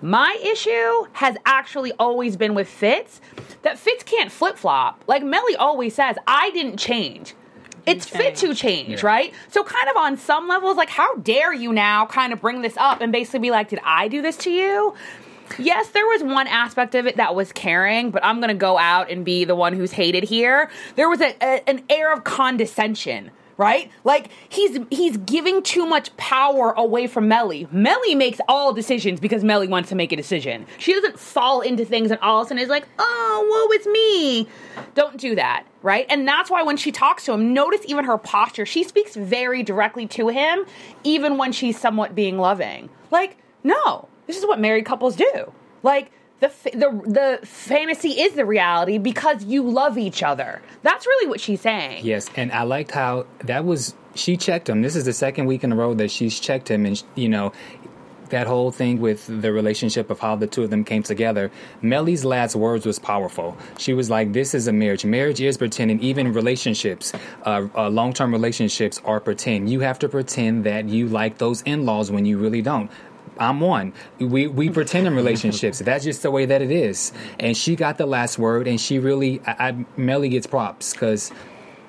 Speaker 5: My issue has actually always been with Fitz that Fitz can't flip flop. Like Mellie always says, I didn't change. It's fit to change,
Speaker 3: Yeah.
Speaker 5: right? So, kind of on some levels, like, how dare you now kind of bring this up and basically be like, did I do this to you? Yes, there was one aspect of it that was caring, but I'm going to go out and be the one who's hated here. There was a, a, an air of condescension, right? Like he's he's giving too much power away from Mellie. Mellie makes all decisions because Mellie wants to make a decision. She doesn't fall into things and all of a sudden is like, "Oh, woe is me." Don't do that, right? And that's why when she talks to him, notice even her posture. She speaks very directly to him, even when she's somewhat being loving. Like, no, this is what married couples do. Like the the the fantasy is the reality because you love each other. That's really what she's saying.
Speaker 3: Yes, and I liked how that was. She checked him. This is the second week in a row that she's checked him, and you know that whole thing with the relationship of how the two of them came together. Mellie's last words was powerful. She was like, "This is a marriage. Marriage is pretending. Even relationships, uh, uh, long-term relationships, are pretend. You have to pretend that you like those in-laws when you really don't." I'm one. We we pretend in relationships. That's just the way that it is. And she got the last word, and she really, I, I Mellie gets props because.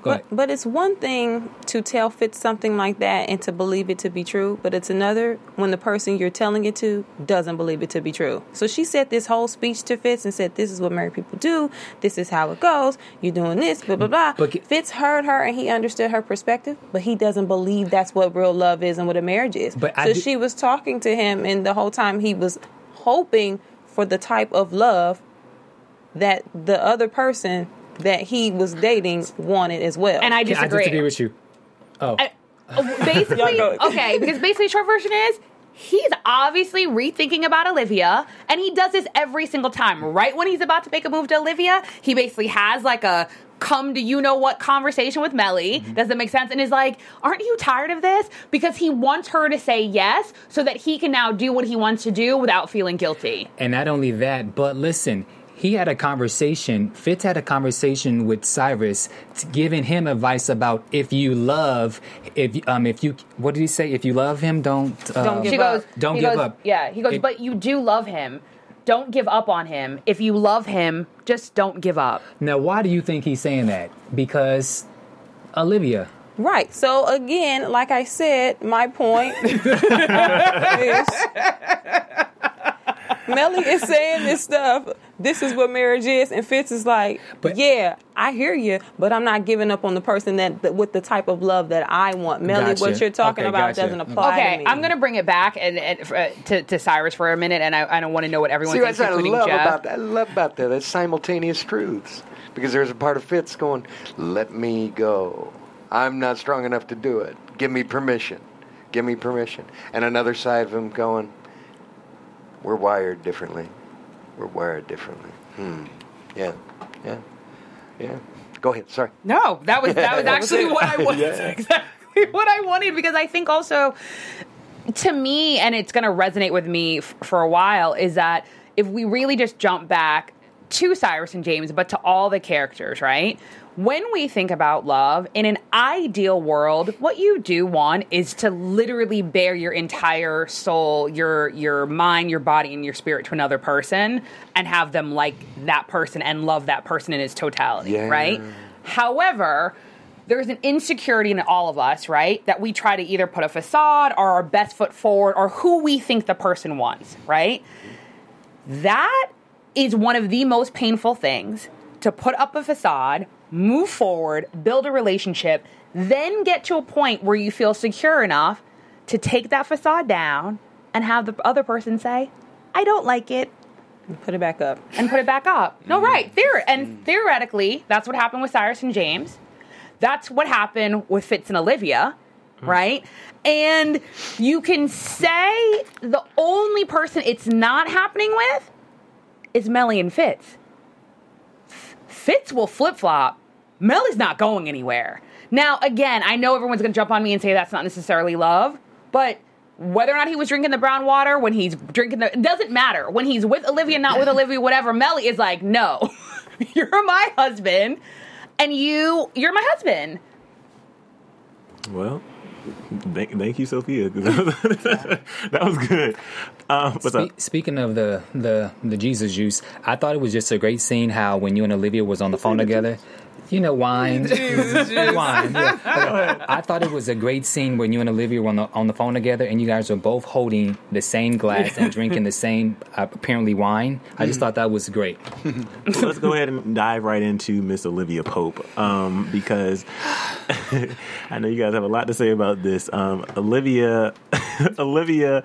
Speaker 4: But, but it's one thing to tell Fitz something like that and to believe it to be true, but it's another when the person you're telling it to doesn't believe it to be true. So she said this whole speech to Fitz and said, This is what married people do, this is how it goes, you're doing this, blah, blah, blah.
Speaker 3: But-
Speaker 4: Fitz heard her and he understood her perspective, but he doesn't believe that's what real love is and what a marriage is.
Speaker 3: But I
Speaker 4: so
Speaker 3: do-
Speaker 4: she was talking to him, and the whole time he was hoping for the type of love that the other person that he was dating wanted as well.
Speaker 5: And I disagree.
Speaker 3: I
Speaker 5: disagree.
Speaker 3: disagree with you. Oh,
Speaker 5: I- uh, basically, okay, because basically, short version is he's obviously rethinking about Olivia, and he does this every single time. Right when he's about to make a move to Olivia, he basically has like a come to you know what conversation with Mellie.
Speaker 3: Mm-hmm.
Speaker 5: Does that make sense? And is like, aren't you tired of this? Because he wants her to say yes, so that he can now do what he wants to do without feeling guilty.
Speaker 3: And not only that, but listen, he had a conversation, Fitz had a conversation with Cyrus, giving him advice about if you love, if um, if you, what did he say? If you love him, don't um,
Speaker 4: Don't give
Speaker 5: she
Speaker 4: up.
Speaker 5: goes,
Speaker 3: Don't give
Speaker 5: goes,
Speaker 3: up.
Speaker 5: Yeah, he goes,
Speaker 3: It-
Speaker 5: but you do love him. Don't give up on him. If you love him, just don't give up.
Speaker 3: Now, why do you think he's saying that? Because Olivia.
Speaker 4: Right. So again, like I said, my point is Mellie is saying this stuff. This is what marriage is, and Fitz is like,
Speaker 3: But-
Speaker 4: "Yeah, I hear you, but I'm not giving up on the person that, that with the type of love that I want." Mellie,
Speaker 3: Gotcha.
Speaker 4: what you're talking
Speaker 3: Okay,
Speaker 4: about
Speaker 3: gotcha.
Speaker 4: doesn't apply.
Speaker 5: Okay,
Speaker 4: to me.
Speaker 5: I'm going to bring it back and, and uh, to, to Cyrus for a minute, and I, I don't want to know what everyone
Speaker 6: See,
Speaker 5: thinks,
Speaker 6: that's what I love
Speaker 5: Jeff.
Speaker 6: about that. I love about that. That's simultaneous truths. Because there's a part of Fitz going, let me go. I'm not strong enough to do it. Give me permission. Give me permission. And another side of him going, we're wired differently. We're wired differently. Hmm. Yeah. Yeah. Yeah. Go ahead. Sorry.
Speaker 5: No, that was that was actually what I wanted. Exactly what I wanted because I think also to me, and it's going to resonate with me f- for a while, is that if we really just jump back to Cyrus and James, but to all the characters, right? When we think about love, in an ideal world, what you do want is to literally bare your entire soul, your your mind, your body, and your spirit to another person and have them like that person and love that person in its totality,
Speaker 6: Yeah.
Speaker 5: right? However, there's an insecurity in all of us, right? That we try to either put a facade or our best foot forward or who we think the person wants, right? That is one of the most painful things to put up a facade, move forward, build a relationship, then get to a point where you feel secure enough to take that facade down and have the other person say, I don't like it, And
Speaker 4: put it back up.
Speaker 5: and put it back up. No, mm-hmm. right. Theor- and mm-hmm. theoretically, that's what happened with Cyrus and James. That's what happened with Fitz and Olivia, mm. right? And you can say the only person it's not happening with is Mellie and Fitz. Fitz will flip flop. Mellie's not going anywhere. Now, again, I know everyone's going to jump on me and say that's not necessarily love, but whether or not he was drinking the brown water, when he's drinking the, it doesn't matter. When he's with Olivia, not with Olivia, whatever, Mellie is like, no, you're my husband, and you, you're my husband.
Speaker 2: Well, thank, thank you, Sophia. that was good. Um, what's up?
Speaker 3: Spe- speaking of the, the the Jesus juice, I thought it was just a great scene how when you and Olivia was on the phone together, you know, wine, wine. Yeah. I thought it was a great scene when you and Olivia were on the on the phone together, and you guys were both holding the same glass and drinking the same uh, apparently wine. I just thought that was great.
Speaker 2: So let's go ahead and dive right into Miss Olivia Pope um, because I know you guys have a lot to say about this. Um, Olivia, Olivia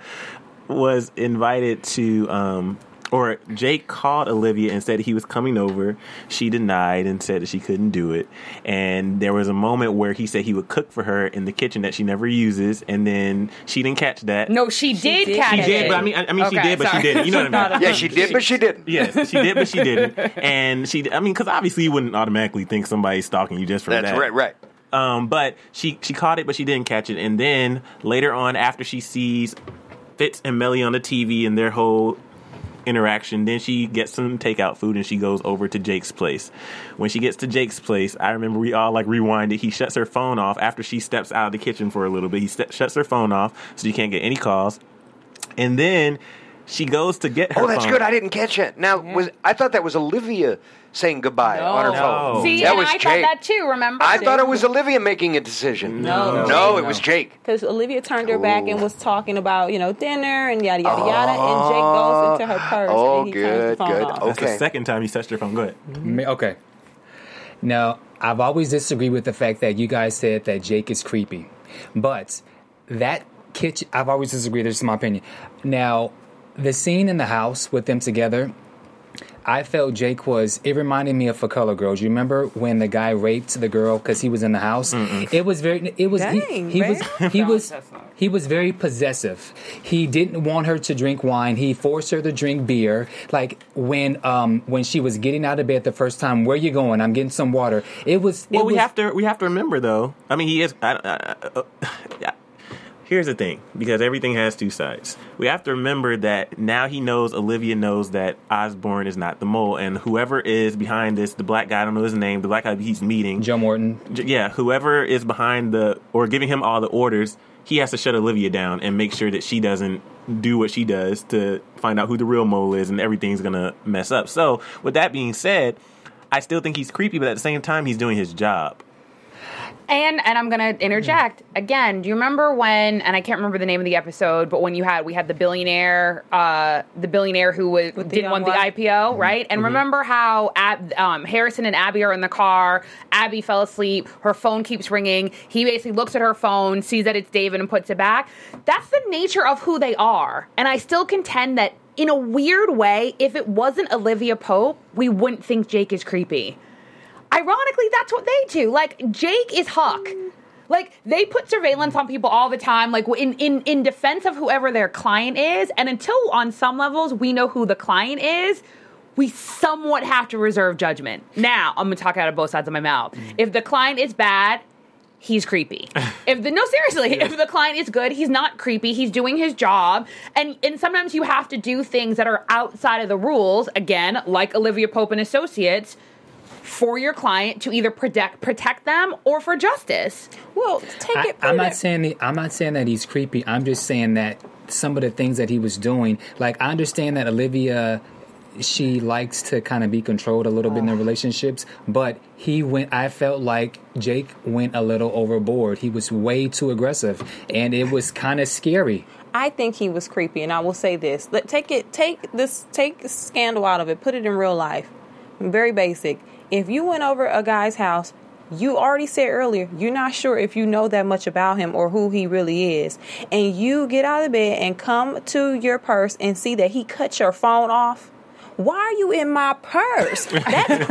Speaker 2: was invited to, um, or Jake called Olivia and said he was coming over. She denied and said that she couldn't do it. And there was a moment where he said he would cook for her in the kitchen that she never uses, and then she didn't catch that.
Speaker 5: No, she did
Speaker 4: did.
Speaker 5: catch
Speaker 2: She
Speaker 5: it.
Speaker 2: She did, but I mean, I, I mean, she
Speaker 5: Okay,
Speaker 2: did, but she didn't. You know what I mean?
Speaker 6: Yeah, she did, but she didn't.
Speaker 2: Yes, she did, but she didn't. And she, I mean, because obviously you wouldn't automatically think somebody's stalking you just for
Speaker 6: That's
Speaker 2: that.
Speaker 6: right, right.
Speaker 2: Um, but she she caught it, but she didn't catch it. And then later on, after she sees Fitz and Mellie on the TV and their whole interaction, then she gets some takeout food and she goes over to Jake's place. When she gets to Jake's place, I remember we all like rewinded. He shuts her phone off after she steps out of the kitchen for a little bit. He st- shuts her phone off so you can't get any calls. And then She goes to get her.
Speaker 6: Oh, that's
Speaker 2: phone.
Speaker 6: good. I didn't catch it. Now, was I thought that was Olivia saying goodbye on her phone.
Speaker 2: No.
Speaker 5: See,
Speaker 6: that
Speaker 5: and
Speaker 6: was
Speaker 5: I
Speaker 6: Jake.
Speaker 5: thought that too. Remember?
Speaker 6: I thought it was Olivia making a decision.
Speaker 4: No.
Speaker 6: no, it was Jake.
Speaker 4: Because Olivia turned her back and was talking about, you know, dinner and yada, yada, yada. And Jake goes into her oh. purse
Speaker 6: Oh,
Speaker 4: and he turns the oh,
Speaker 6: good,
Speaker 4: phone
Speaker 6: good.
Speaker 4: off.
Speaker 2: That's the
Speaker 6: Okay.
Speaker 2: second time he touched her phone. Go ahead.
Speaker 3: Ma- Okay. Now, I've always disagreed with the fact that you guys said that Jake is creepy. But that kitchen, I've always disagreed. This is my opinion. Now, the scene in the house with them together, I felt Jake was, it reminded me of For Color Girls. You remember when the guy raped the girl because he was in the house? It was very, it was, he-
Speaker 4: Dang,
Speaker 3: he,
Speaker 4: man.
Speaker 3: was, he was, he was very possessive. He didn't want her to drink wine. He forced her to drink beer. Like when, um, when she was getting out of bed the first time, where you going? I'm getting some water. It was,
Speaker 2: Well,
Speaker 3: it
Speaker 2: we
Speaker 3: was,
Speaker 2: have to we have to remember though. I mean, he is. I, I, uh, yeah. Here's the thing, because everything has two sides. We have to remember that now he knows Olivia knows that Osborne is not the mole, and whoever is behind this, the black guy, I don't know his name, the black guy he's meeting,
Speaker 3: Joe Morton.
Speaker 2: Yeah, whoever is behind the or giving him all the orders, he has to shut Olivia down and make sure that she doesn't do what she does to find out who the real mole is, and everything's gonna mess up. So, with that being said, I still think he's creepy, but at the same time, he's doing his job.
Speaker 5: And and I'm gonna interject again. Do you remember when? And I can't remember the name of the episode, but when you had we had the billionaire, uh, the billionaire who was
Speaker 4: With the
Speaker 5: did
Speaker 4: young
Speaker 5: won the
Speaker 4: wife?
Speaker 5: IPO, right? And remember how Ab, um, Harrison and Abby are in the car. Abby fell asleep. Her phone keeps ringing. He basically looks at her phone, sees that it's David, and puts it back. That's the nature of who they are. And I still contend that in a weird way, if it wasn't Olivia Pope, we wouldn't think Jake is creepy. Ironically, that's what they do. Like Jake is Huck. Like they put surveillance on people all the time, like in in in defense of whoever their client is. And until on some levels we know who the client is, we somewhat have to reserve judgment. Now I'm gonna talk out of both sides of my mouth. Mm. If the client is bad, he's creepy. if the no seriously, if the client is good, he's not creepy. He's doing his job. And and sometimes you have to do things that are outside of the rules, again, like Olivia Pope and Associates, for your client to either protect protect them or for justice.
Speaker 4: Well, take
Speaker 3: I,
Speaker 4: it. put
Speaker 3: I'm not
Speaker 4: in-
Speaker 3: saying that, I'm not saying that he's creepy. I'm just saying that some of the things that he was doing, like I understand that Olivia, she likes to kind of be controlled a little bit in their relationships, but he went. I felt like Jake went a little overboard. He was way too aggressive, and it was kind of scary.
Speaker 4: I think he was creepy, and I will say this: Let take it, take this, take scandal out of it, put it in real life. Very basic. If you went over a guy's house, you already said earlier you're not sure if you know that much about him or who he really is, and you get out of bed and come to your purse and see that he cut your phone off. Why are you in my purse? That's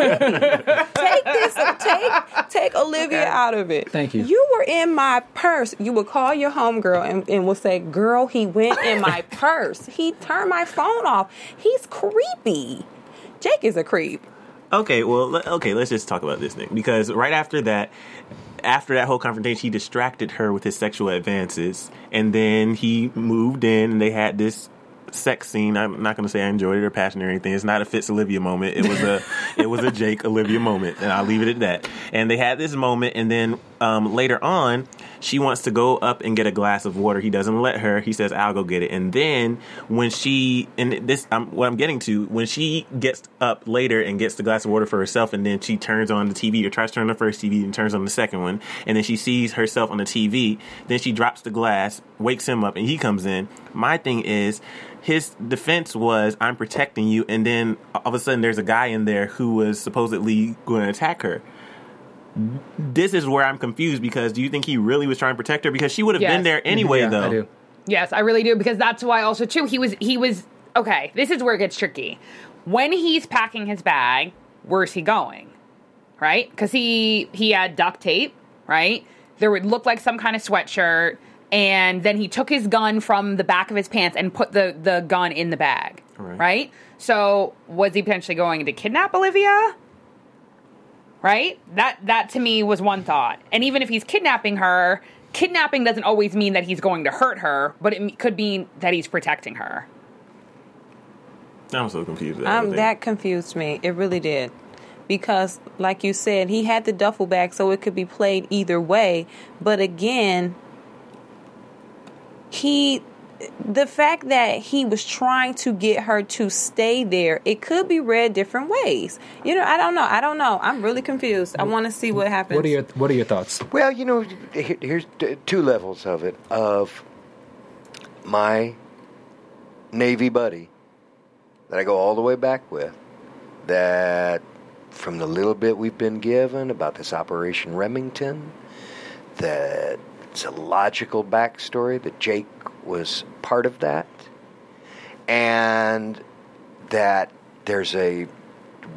Speaker 4: take this, take take Olivia out of it.
Speaker 3: Thank you.
Speaker 4: You were in my purse. You would call your homegirl and, and would say, "Girl, he went in my purse. He turned my phone off. He's creepy. Jake is a creep."
Speaker 2: Okay, well, okay, let's just talk about this thing because right after that, after that whole confrontation, he distracted her with his sexual advances, and then he moved in, and they had this sex scene. I'm not going to say I enjoyed it or passionate or anything. It's not a Fitz Olivia moment. It was a it was a Jake Olivia moment, and I'll leave it at that. And they had this moment, and then um, later on, she wants to go up and get a glass of water. He doesn't let her. He says, "I'll go get it." And then when she and this, um, what I'm getting to, when she gets up later and gets the glass of water for herself, and then she turns on the TV or tries to turn on the first TV and turns on the second one, and then she sees herself on the TV. Then she drops the glass, wakes him up, and he comes in. My thing is. His defense was, "I'm protecting you," and then all of a sudden, there's a guy in there who was supposedly going to attack her this is where I'm confused because do you think he really was trying to protect her? Because she would have
Speaker 5: Yes.
Speaker 2: been there anyway,
Speaker 3: Yeah,
Speaker 2: though.
Speaker 3: I do.
Speaker 5: Yes, I really do because that's why also too he was he was okay. This is where it gets tricky. When he's packing his bag, where's he going? Right? Because he he had duct tape. Right? There would look like some kind of sweatshirt, and then he took his gun from the back of his pants and put the the gun in the bag.
Speaker 2: Right.
Speaker 5: right? So was he potentially going to kidnap Olivia? Right? That that to me was one thought. And even if he's kidnapping her, kidnapping doesn't always mean that he's going to hurt her, but it could mean that he's protecting her.
Speaker 2: I'm so confused. with
Speaker 4: Um, that confused me. It really did. Because, like you said, he had the duffel bag, so it could be played either way. But again, he the fact that he was trying to get her to stay there, it could be read different ways. You know, I don't know. I don't know. I'm really confused. I want to see what happens.
Speaker 3: What are your What are your thoughts?
Speaker 6: Well, you know, here- here's two levels of it. Of my Navy buddy that I go all the way back with, that from the little bit we've been given about this Operation Remington, that it's a logical backstory that Jake was part of that, and that there's a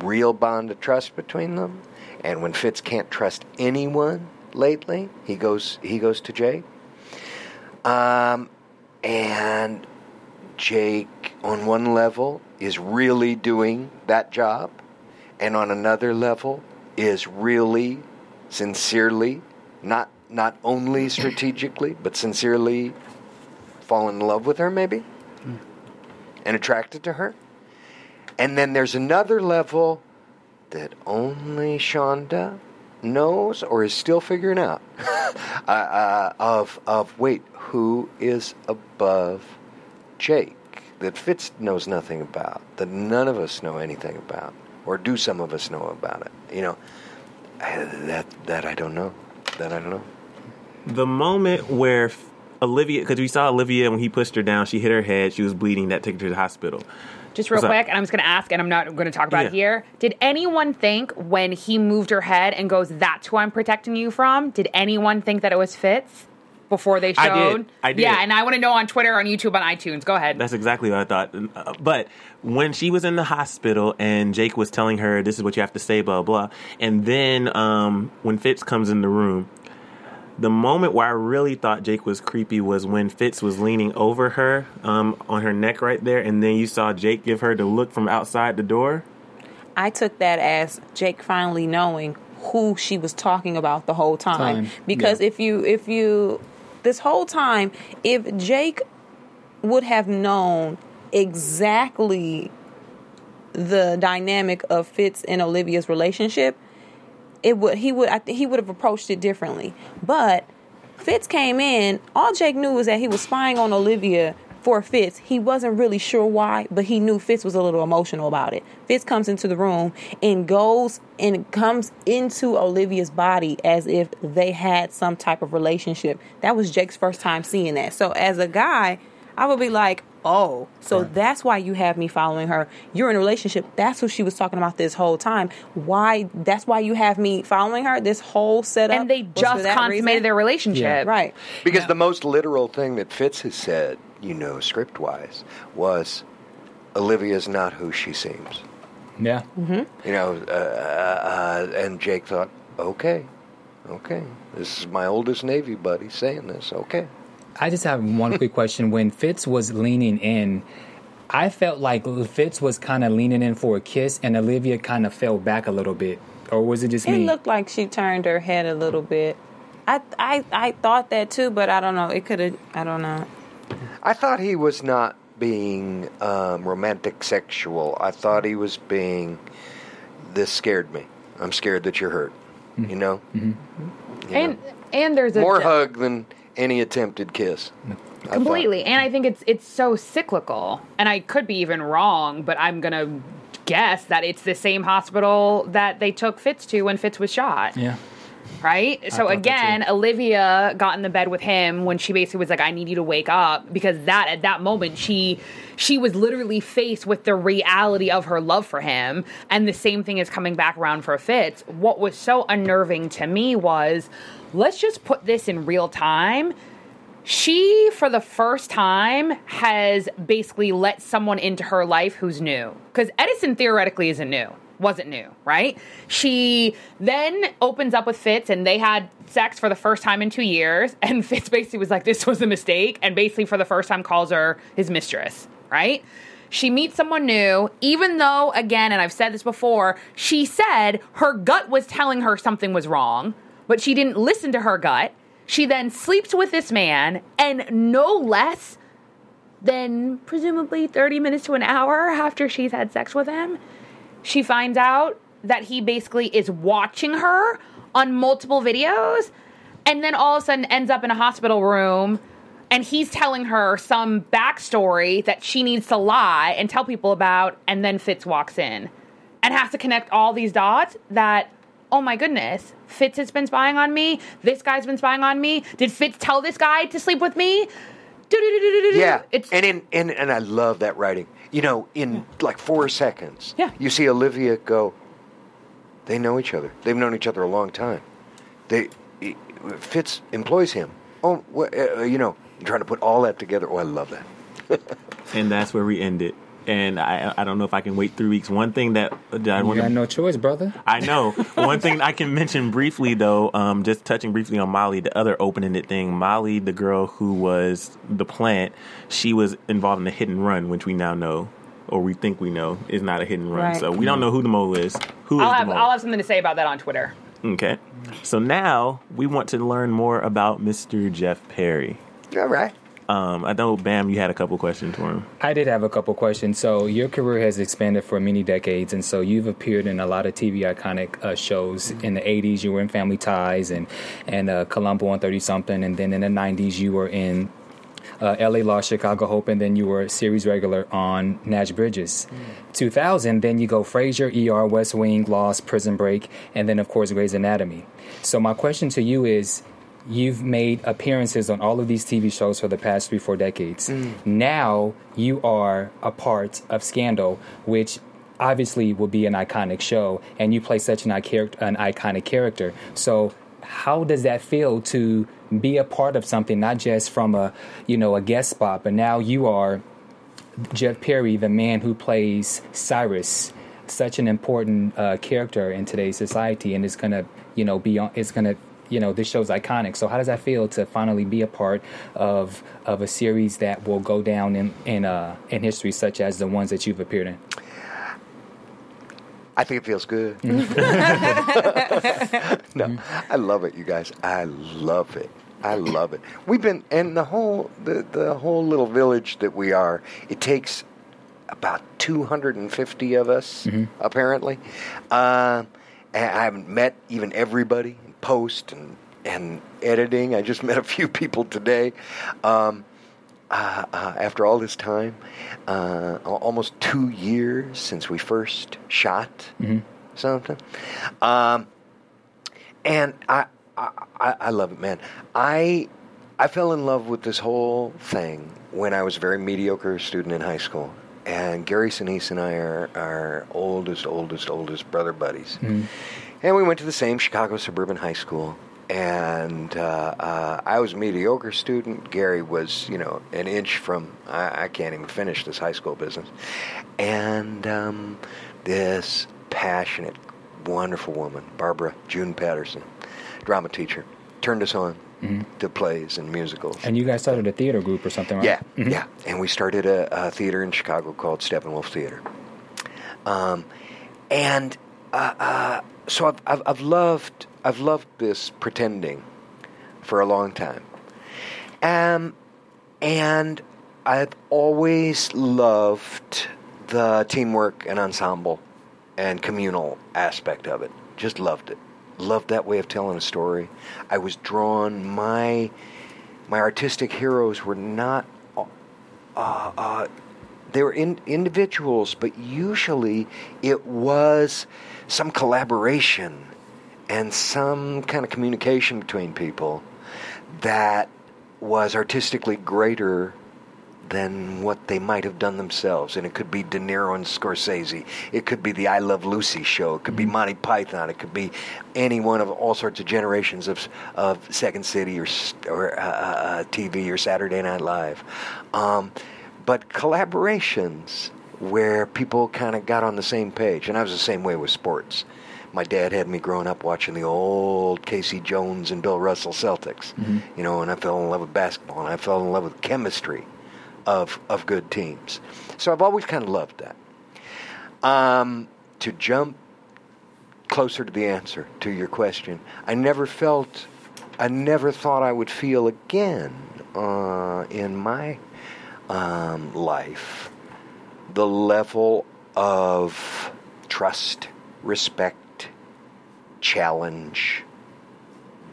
Speaker 6: real bond of trust between them. And when Fitz can't trust anyone lately, he goes he goes to Jake. Um, and Jake, on one level, is really doing that job, and on another level, is really, sincerely, not not only strategically, but sincerely, fallen in love with her, maybe, and attracted to her. And then there's another level that only Shonda knows or is still figuring out. Uh, uh, of of wait who is above Jake that Fitz knows nothing about that none of us know anything about or do some of us know about it you know? I, that that I don't know. That I don't know
Speaker 2: The moment where Olivia, because we saw Olivia when he pushed her down, she hit her head, she was bleeding, that took her to the hospital.
Speaker 5: Just real
Speaker 2: What's up?
Speaker 5: quick, and I'm just going to ask, and I'm not going to talk about it here. Did anyone think when he moved her head and goes, "That's who I'm protecting you from"? Did anyone think that it was Fitz before they
Speaker 2: I
Speaker 5: showed?
Speaker 2: did. I did.
Speaker 5: Yeah, and I want to know on Twitter, on YouTube, on iTunes. Go ahead.
Speaker 2: That's exactly what I thought. Uh, But when she was in the hospital and Jake was telling her, this is what you have to say, blah, blah. And then um, when Fitz comes in the room, the moment where I really thought Jake was creepy was when Fitz was leaning over her um, on her neck right there. And then you saw Jake give her the look from outside the door.
Speaker 4: I took that as Jake finally knowing who she was talking about the whole time.
Speaker 3: Time,
Speaker 4: Because
Speaker 3: yeah.
Speaker 4: if you if you this whole time, if Jake would have known exactly the dynamic of Fitz and Olivia's relationship, it would he would I he would have approached it differently. But Fitz came in, all Jake knew was that he was spying on Olivia for Fitz. He wasn't really sure why, but he knew Fitz was a little emotional about it. Fitz comes into the room and goes and comes into Olivia's body as if they had some type of relationship. That was Jake's first time seeing that. So as a guy, I would be like, oh, so that's why you have me following her. You're in a relationship. That's what she was talking about this whole time. Why? That's why you have me following her. This whole setup.
Speaker 5: and they just consummated
Speaker 4: reason?
Speaker 5: their relationship.
Speaker 4: Right.
Speaker 6: because the most literal thing that Fitz has said you know script wise was Olivia's not who she seems
Speaker 3: Yeah. Mm-hmm.
Speaker 6: you know, uh, uh, and Jake thought, okay, okay, this is my oldest Navy buddy saying this. Okay,
Speaker 3: I just have one quick question. When Fitz was leaning in, I felt like Fitz was kind of leaning in for a kiss, and Olivia kind of fell back a little bit. Or was it just
Speaker 4: It
Speaker 3: me?
Speaker 4: looked like she turned her head a little bit. I I I thought that too, but I don't know. It could have. I don't know.
Speaker 6: I thought he was not being um, romantic sexual. I thought he was being. This scared me. I'm scared that you're hurt. You know, You
Speaker 5: And
Speaker 6: know?
Speaker 5: and there's a
Speaker 6: more hug than any attempted kiss. I thought.
Speaker 5: completely and i think it's it's so cyclical and i could be even wrong but i'm gonna guess that it's the same hospital that they took fitz to when fitz was shot
Speaker 3: yeah.
Speaker 5: Right? So again olivia got in the bed with him when she basically was like i need you to wake up because that at that moment she she was literally faced with the reality of her love for him and the same thing is coming back around for fitz. What was so unnerving to me was let's just put this in real time. She for the first time has basically let someone into her life who's new because edison theoretically isn't new wasn't new right she then opens up with fitz and they had sex for the first time in two years and fitz basically was like this was a mistake and basically for the first time calls her his mistress right she meets someone new, even though, again, and I've said this before, she said her gut was telling her something was wrong, but she didn't listen to her gut. She then sleeps with this man, and no less than presumably 30 minutes to an hour after she's had sex with him, she finds out that he basically is watching her on multiple videos and then all of a sudden ends up in a hospital room and he's telling her some backstory that she needs to lie and tell people about, and then Fitz walks in and has to connect all these dots that, oh my goodness, Fitz has been spying on me. This guy's been spying on me. Did Fitz tell this guy to sleep with me?
Speaker 6: Yeah, and in, and and I love that writing. You know, in like four seconds,
Speaker 5: Yeah.
Speaker 6: you see Olivia go. They know each other. They've known each other a long time. They he- Fitz employs him. Oh, wha- uh, you know, trying to put all that together. Oh, I love that.
Speaker 2: and that's where we end it. And I, I don't know if I can wait three weeks. One thing that, that I
Speaker 3: You
Speaker 2: want
Speaker 3: got
Speaker 2: to
Speaker 3: no choice, brother.
Speaker 2: I know. One thing I can mention briefly, though, um, just touching briefly on Molly, the other open-ended thing. Molly, the girl who was the plant, she was involved in the hit and run, which we now know, or we think we know, is not a hit and run.
Speaker 5: Right.
Speaker 2: So we don't know who the mole is. Who
Speaker 5: I'll
Speaker 2: the
Speaker 5: have
Speaker 2: mole?
Speaker 5: I'll have something to say about that on Twitter.
Speaker 2: Okay. So now we want to learn more about Mr. Jeff Perry.
Speaker 6: All right.
Speaker 2: Um, I know, Bam, you had a couple questions for him.
Speaker 3: I did have a couple questions. So your career has expanded for many decades, and so you've appeared in a lot of TV iconic uh, shows. In the '80s, you were in Family Ties and and uh, Columbo on Thirty Something, and then in the '90s, you were in uh, L.A. Law, Chicago Hope, and then you were a series regular on Nash Bridges. 2000, then you go Frasier, ER, West Wing, Lost, Prison Break, and then of course Grey's Anatomy. So my question to you is. You've made appearances on all of these TV shows for the past three, four decades. Now you are a part of Scandal, which obviously will be an iconic show, and you play such an, an iconic character. So, how does that feel to be a part of something, not just from a you know a guest spot, but now you are Jeff Perry, the man who plays Cyrus, such an important uh, character in today's society, and it's gonna you know be on. It's gonna you know this show's iconic. So how does that feel to finally be a part of of a series that will go down in in uh, in history, such as the ones that you've appeared in?
Speaker 6: I think it feels good. no, I love it, you guys. I love it. I love it. We've been and the whole the, the whole little village that we are. It takes about 250 of us, apparently. Uh, I haven't met even everybody in post and and editing. I just met a few people today. Um, uh, uh, after all this time, uh, almost two years since we first shot something, um, and I, I I I love it, man. I I fell in love with this whole thing when I was a very mediocre student in high school. And Gary Sinise and I are our oldest, oldest, oldest brother buddies. And we went to the same Chicago suburban high school. And uh, uh, I was a mediocre student. Gary was, you know, an inch from, I, I can't even finish this high school business. And um, this passionate, wonderful woman, Barbara June Patterson, drama teacher, turned us on to plays and musicals.
Speaker 3: And you guys started a theater group or something, right?
Speaker 6: Yeah, yeah. And we started a, a theater in Chicago called Steppenwolf Theater. Um, and uh, uh, so I've, I've, I've loved I've loved this pretending for a long time. Um, and I've always loved the teamwork and ensemble and communal aspect of it. Just loved it. Loved that way of telling a story. I was drawn. My my artistic heroes were not. Uh, uh, they were in, individuals, but usually it was some collaboration and some kind of communication between people that was artistically greater than what they might have done themselves. And it could be De Niro and Scorsese. It could be the I Love Lucy show. It could be Monty Python. It could be any one of all sorts of generations of of Second City or or uh, uh, TV or Saturday Night Live. Um, but collaborations where people kind of got on the same page. And I was the same way with sports. My dad had me growing up watching the old K.C. Jones and Bill Russell Celtics. You know, and I fell in love with basketball and I fell in love with chemistry of of good teams. So I've always kind of loved that. Um, to jump closer to the answer to your question, I never felt, I never thought I would feel again uh, in my um, life the level of trust, respect, challenge,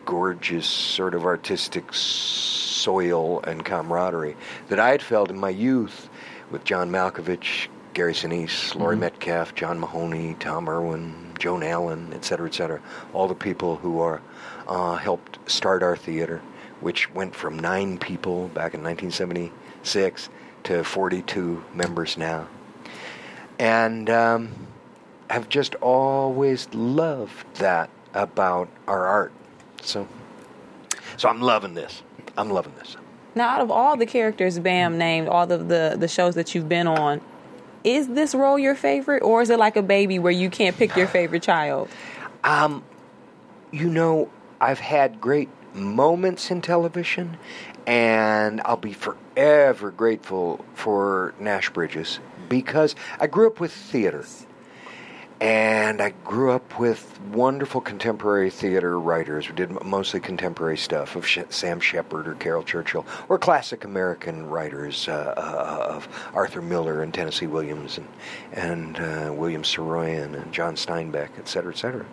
Speaker 6: gorgeous sort of artistic soil and camaraderie that I had felt in my youth with John Malkovich, Gary Sinise, Laurie
Speaker 2: Mhm.
Speaker 6: Metcalf, John Mahoney, Tom Irwin, Joan Allen, et cetera, et cetera. All the people who are uh, helped start our theater, which went from nine people back in 1976 to 42 members now. And um, have just always loved that about our art. So, so I'm loving this. I'm loving this.
Speaker 4: Now, out of all the characters Bam named, all of the the shows that you've been on, is this role your favorite, or is it like a baby where you can't pick your favorite child?
Speaker 6: Um, you know, I've had great moments in television, and I'll be forever grateful for Nash Bridges because I grew up with theater. And I grew up with wonderful contemporary theater writers who did mostly contemporary stuff of Sam Shepard or Caryl Churchill, or classic American writers uh, uh, of Arthur Miller and Tennessee Williams and, and uh, William Saroyan and John Steinbeck, et cetera, et cetera.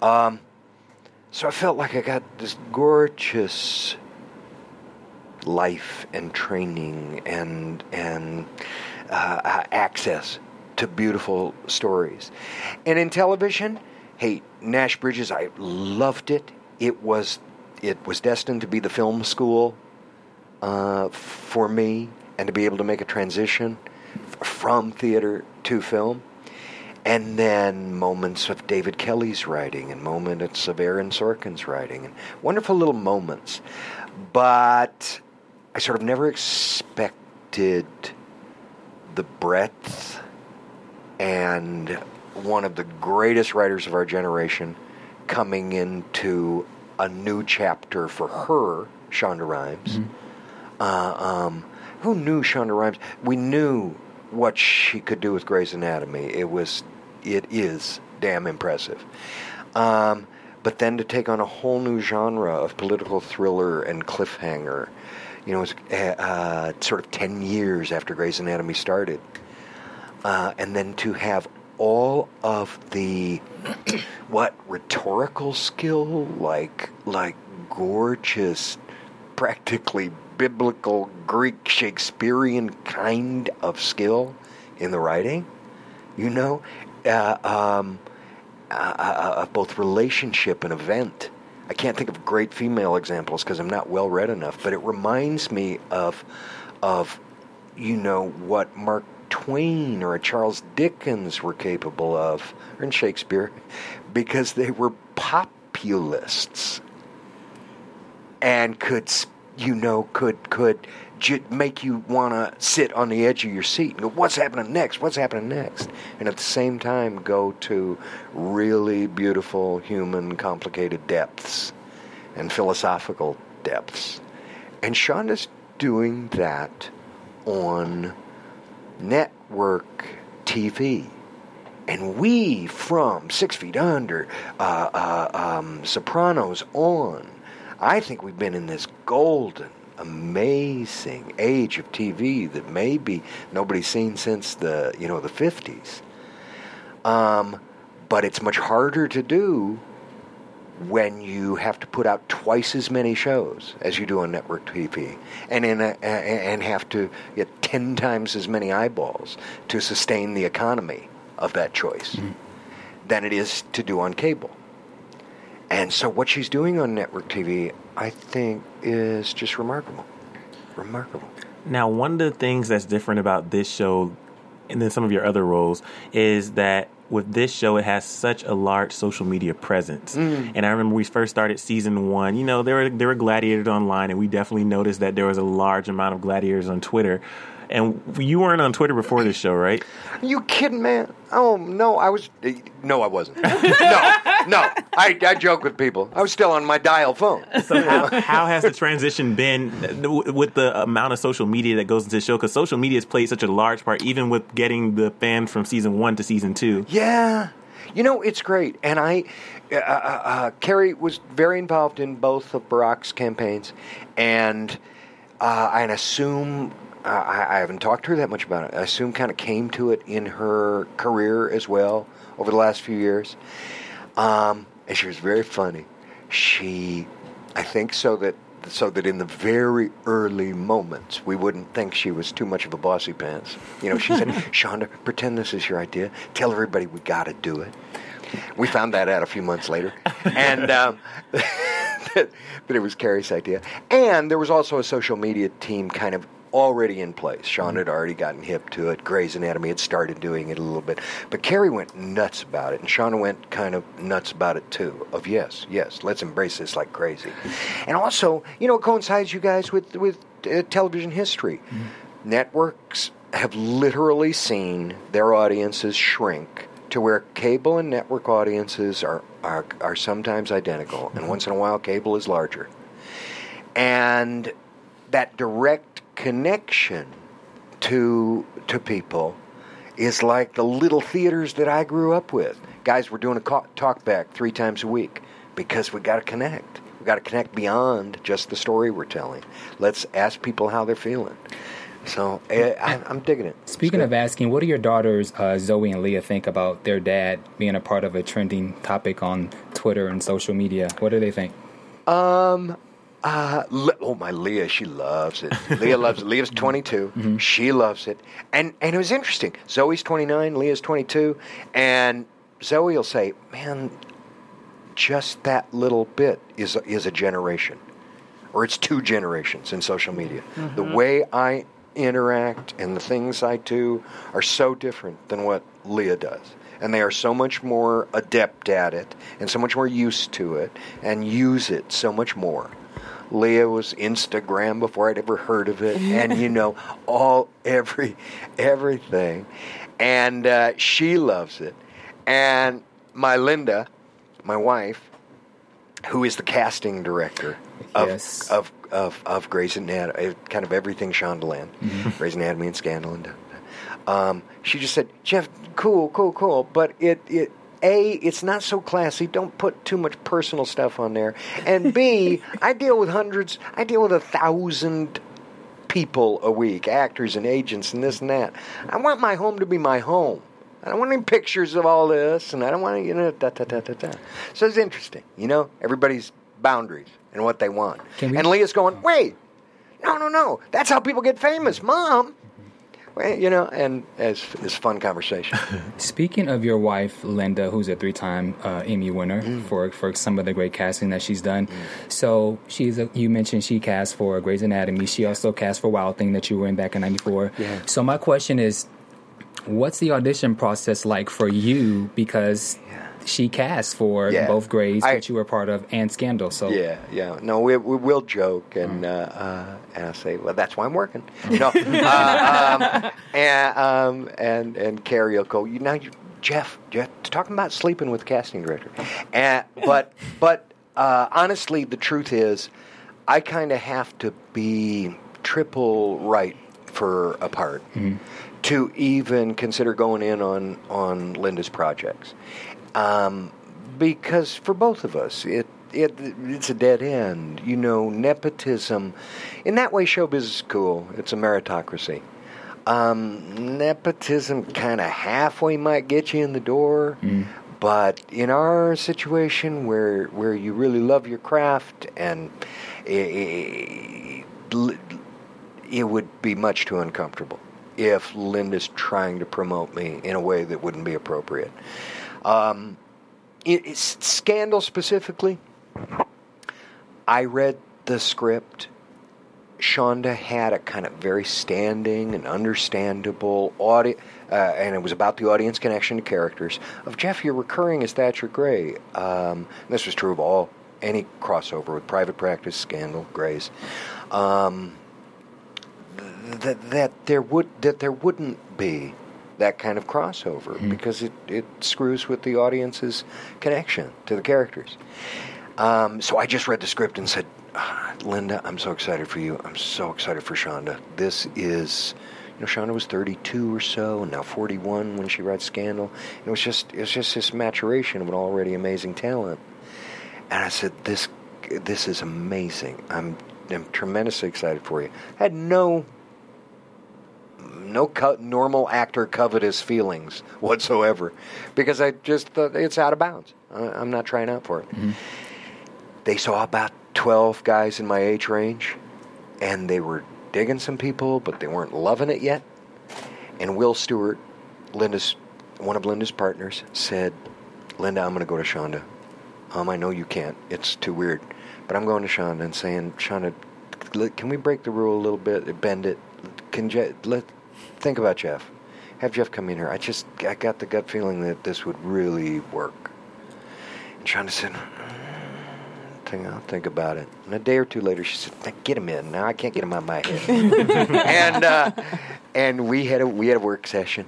Speaker 6: Um, so I felt like I got this gorgeous life and training and and uh, access to beautiful stories. And in television, hey, Nash Bridges, I loved it. It was it was destined to be the film school uh, for me, and to be able to make a transition from theater to film. And then moments of David Kelley's writing, and moments of Aaron Sorkin's writing, and wonderful little moments. But I sort of never expected the breadth and one of the greatest writers of our generation coming into a new chapter for her, Shonda Rhimes. Uh, um, who knew Shonda Rhimes? We knew what she could do with Grey's Anatomy. It was, it is damn impressive. Um, but then to take on a whole new genre of political thriller and cliffhanger, you know, it was uh, uh, sort of ten years after Grey's Anatomy started, uh, and then to have all of the what rhetorical skill, like like gorgeous, practically biblical Greek Shakespearean kind of skill in the writing, you know, uh, um, uh, uh, of both relationship and event. I can't think of great female examples because I'm not well read enough, but it reminds me of of you know what Mark Twain or a Charles Dickens were capable of, or in Shakespeare, because they were populists and could you know could could j- make you want to sit on the edge of your seat and go what's happening next? What's happening next? And at the same time go to really beautiful human complicated depths and philosophical depths. And Shonda's doing that on network TV and we from Six Feet Under, uh, uh, um, Sopranos on, I think we've been in this golden, amazing age of TV that maybe nobody's seen since the you know the fifties. Um, but it's much harder to do when you have to put out twice as many shows as you do on network TV, and in a, a- and have to get ten times as many eyeballs to sustain the economy of that choice mm-hmm. than it is to do on cable. And so, what she's doing on network TV, I think, is just remarkable. Remarkable.
Speaker 2: Now, one of the things that's different about this show and then some of your other roles is that with this show, it has such a large social media presence.
Speaker 6: Mm.
Speaker 2: And I remember we first started season one. You know, there were there were gladiators online, and we definitely noticed that there was a large amount of gladiators on Twitter. And you weren't on Twitter before this show, right?
Speaker 6: You kidding, man? Oh no, I was. No, I wasn't. no, no. I, I joke with people. I was still on my dial phone.
Speaker 2: So how, how has the transition been uh, with the amount of social media that goes into the show? Because social media has played such a large part, even with getting the fans from season one to season two.
Speaker 6: Yeah. You know, it's great. And I, uh, uh, uh, Kerry was very involved in both of Barack's campaigns. And uh, I assume, uh, I, I haven't talked to her that much about it. I assume kind of came to it in her career as well over the last few years. Um, and she was very funny. She I think so that so that in the very early moments we wouldn't think she was too much of a bossy pants. You know, she said, "Shonda, pretend this is your idea. Tell everybody we got to do it." We found that out a few months later, and um, that, that it was Kerry's idea. And there was also a social media team kind of already in place. Sean had already gotten hip to it. Grey's Anatomy had started doing it a little bit. But Kerry went nuts about it, and Shonda went kind of nuts about it too. Of yes, yes, let's embrace this like crazy. And also, you know, it coincides, you guys, with with uh, television history. Networks have literally seen their audiences shrink to where cable and network audiences are are, are sometimes identical, and once in a while, cable is larger. And that direct connection to to people is like the little theaters that I grew up with. Guys, we're doing a talk back three times a week because we got to connect. We got to connect beyond just the story we're telling. Let's ask people how they're feeling. So eh, I, I'm digging it.
Speaker 3: Speaking of asking, what do your daughters, uh, Zoe and Leah, think about their dad being a part of a trending topic on Twitter and social media? What do they think?
Speaker 6: Um. Uh, Le- oh my Leah, she loves it. Leah loves it. Leah's 22. She loves it. And and it was interesting. Zoe's 29, Leah's 22, and Zoe will say, "Man, just that little bit is a, is a generation, or it's two generations in social media. The
Speaker 9: Mhm.
Speaker 6: way I interact and the things I do are so different than what Leah does." And they are so much more adept at it, and so much more used to it, and use it so much more. Leah was Instagram before I'd ever heard of it, and you know all every everything, and uh, she loves it. And my Linda, my wife, who is the casting director of of, of of Grey's Anatomy, kind of everything Shondaland, Grey's Anatomy and Scandal, and um, she just said, "Jeff, cool, cool, cool," but it it. A, it's not so classy. Don't put too much personal stuff on there. And B, I deal with hundreds. I deal with a thousand people a week, actors and agents and this and that. I want my home to be my home. I don't want any pictures of all this, and I don't want to, you know, da da da da da. So it's interesting, you know, everybody's boundaries and what they want. And Leah's going, wait, no, no, no, that's how people get famous, Mom. Well, you know, and it's, it's fun conversation.
Speaker 3: Speaking of your wife, Linda, who's a three-time uh, Emmy winner
Speaker 6: Mm.
Speaker 3: for for some of the great casting that she's done, so she's a, you mentioned she cast for Grey's Anatomy. She also cast for Wild Thing that you were in back in '94.
Speaker 6: Yeah.
Speaker 3: So my question is, what's the audition process like for you? Because she cast for
Speaker 6: Yeah.
Speaker 3: both Grey's,
Speaker 6: I-
Speaker 3: which you were part of, and Scandal. So
Speaker 6: Yeah, yeah. No, we, we will joke, and uh, uh, and I say, well, that's why I'm working. You know, uh, um, and um, and and Kerry will go. You now, you, Jeff, Jeff, talking about sleeping with the casting director, and but but uh, honestly, the truth is, I kind of have to be triple right for a part to even consider going in on on Linda's projects, um, because for both of us, it. It, it's a dead end, you know. Nepotism, in that way, showbiz is cool. It's a meritocracy. Um, nepotism kind of halfway might get you in the door, but in our situation where where you really love your craft and it, it would be much too uncomfortable if Linda's trying to promote me in a way that wouldn't be appropriate. Um, it, scandal specifically. I read the script. Shonda had a kind of very standing and understandable audience, uh, and it was about the audience connection to characters. Of Jeff, you're recurring as Thatcher Gray. Um, this was true of all any crossover with Private Practice, Scandal, Grey's. Um, that that there would that there wouldn't be that kind of crossover because it, it screws with the audience's connection to the characters. Um, so I just read the script and said, "Ah, Linda, I'm so excited for you. I'm so excited for Shonda. This is, you know, Shonda was 32 or so, and now 41 when she read Scandal. And It was just, it was just this maturation of an already amazing talent. And I said, this, this is amazing. I'm, I'm tremendously excited for you. I had no no co- normal actor covetous feelings whatsoever because I just thought it's out of bounds. I, I'm not trying out for it. They saw about 12 guys in my age range, and they were digging some people, but they weren't loving it yet. And Will Stewart, Linda's one of Linda's partners, said, "Linda, I'm going to go to Shonda. Um, I know you can't. It's too weird, but I'm going to Shonda and saying, Shonda, can we break the rule a little bit, bend it? Can Je- let think about Jeff? Have Jeff come in here. I just I got the gut feeling that this would really work." And Shonda said, think, I'll think about it. And a day or two later, she said, "Get him in." Now I can't get him out of my head. and uh, and we had a we had a work session,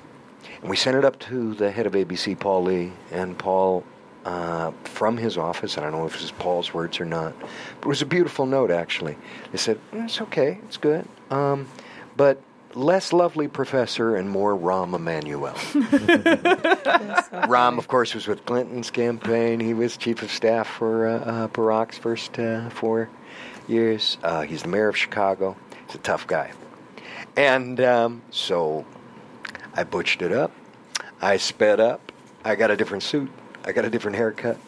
Speaker 6: and we sent it up to the head of ABC, Paul Lee, and Paul. Uh, from his office, I don't know if it was Paul's words or not, but it was a beautiful note actually. They said, "Mm, "It's okay, it's good, um, but less lovely professor and more Rahm Emanuel." Rahm, of course, was with Clinton's campaign. He was chief of staff for uh, uh, Barack's first uh, four years. Uh, he's the mayor of Chicago. He's a tough guy. And um, so I butched it up. I sped up. I got a different suit. I got a different haircut.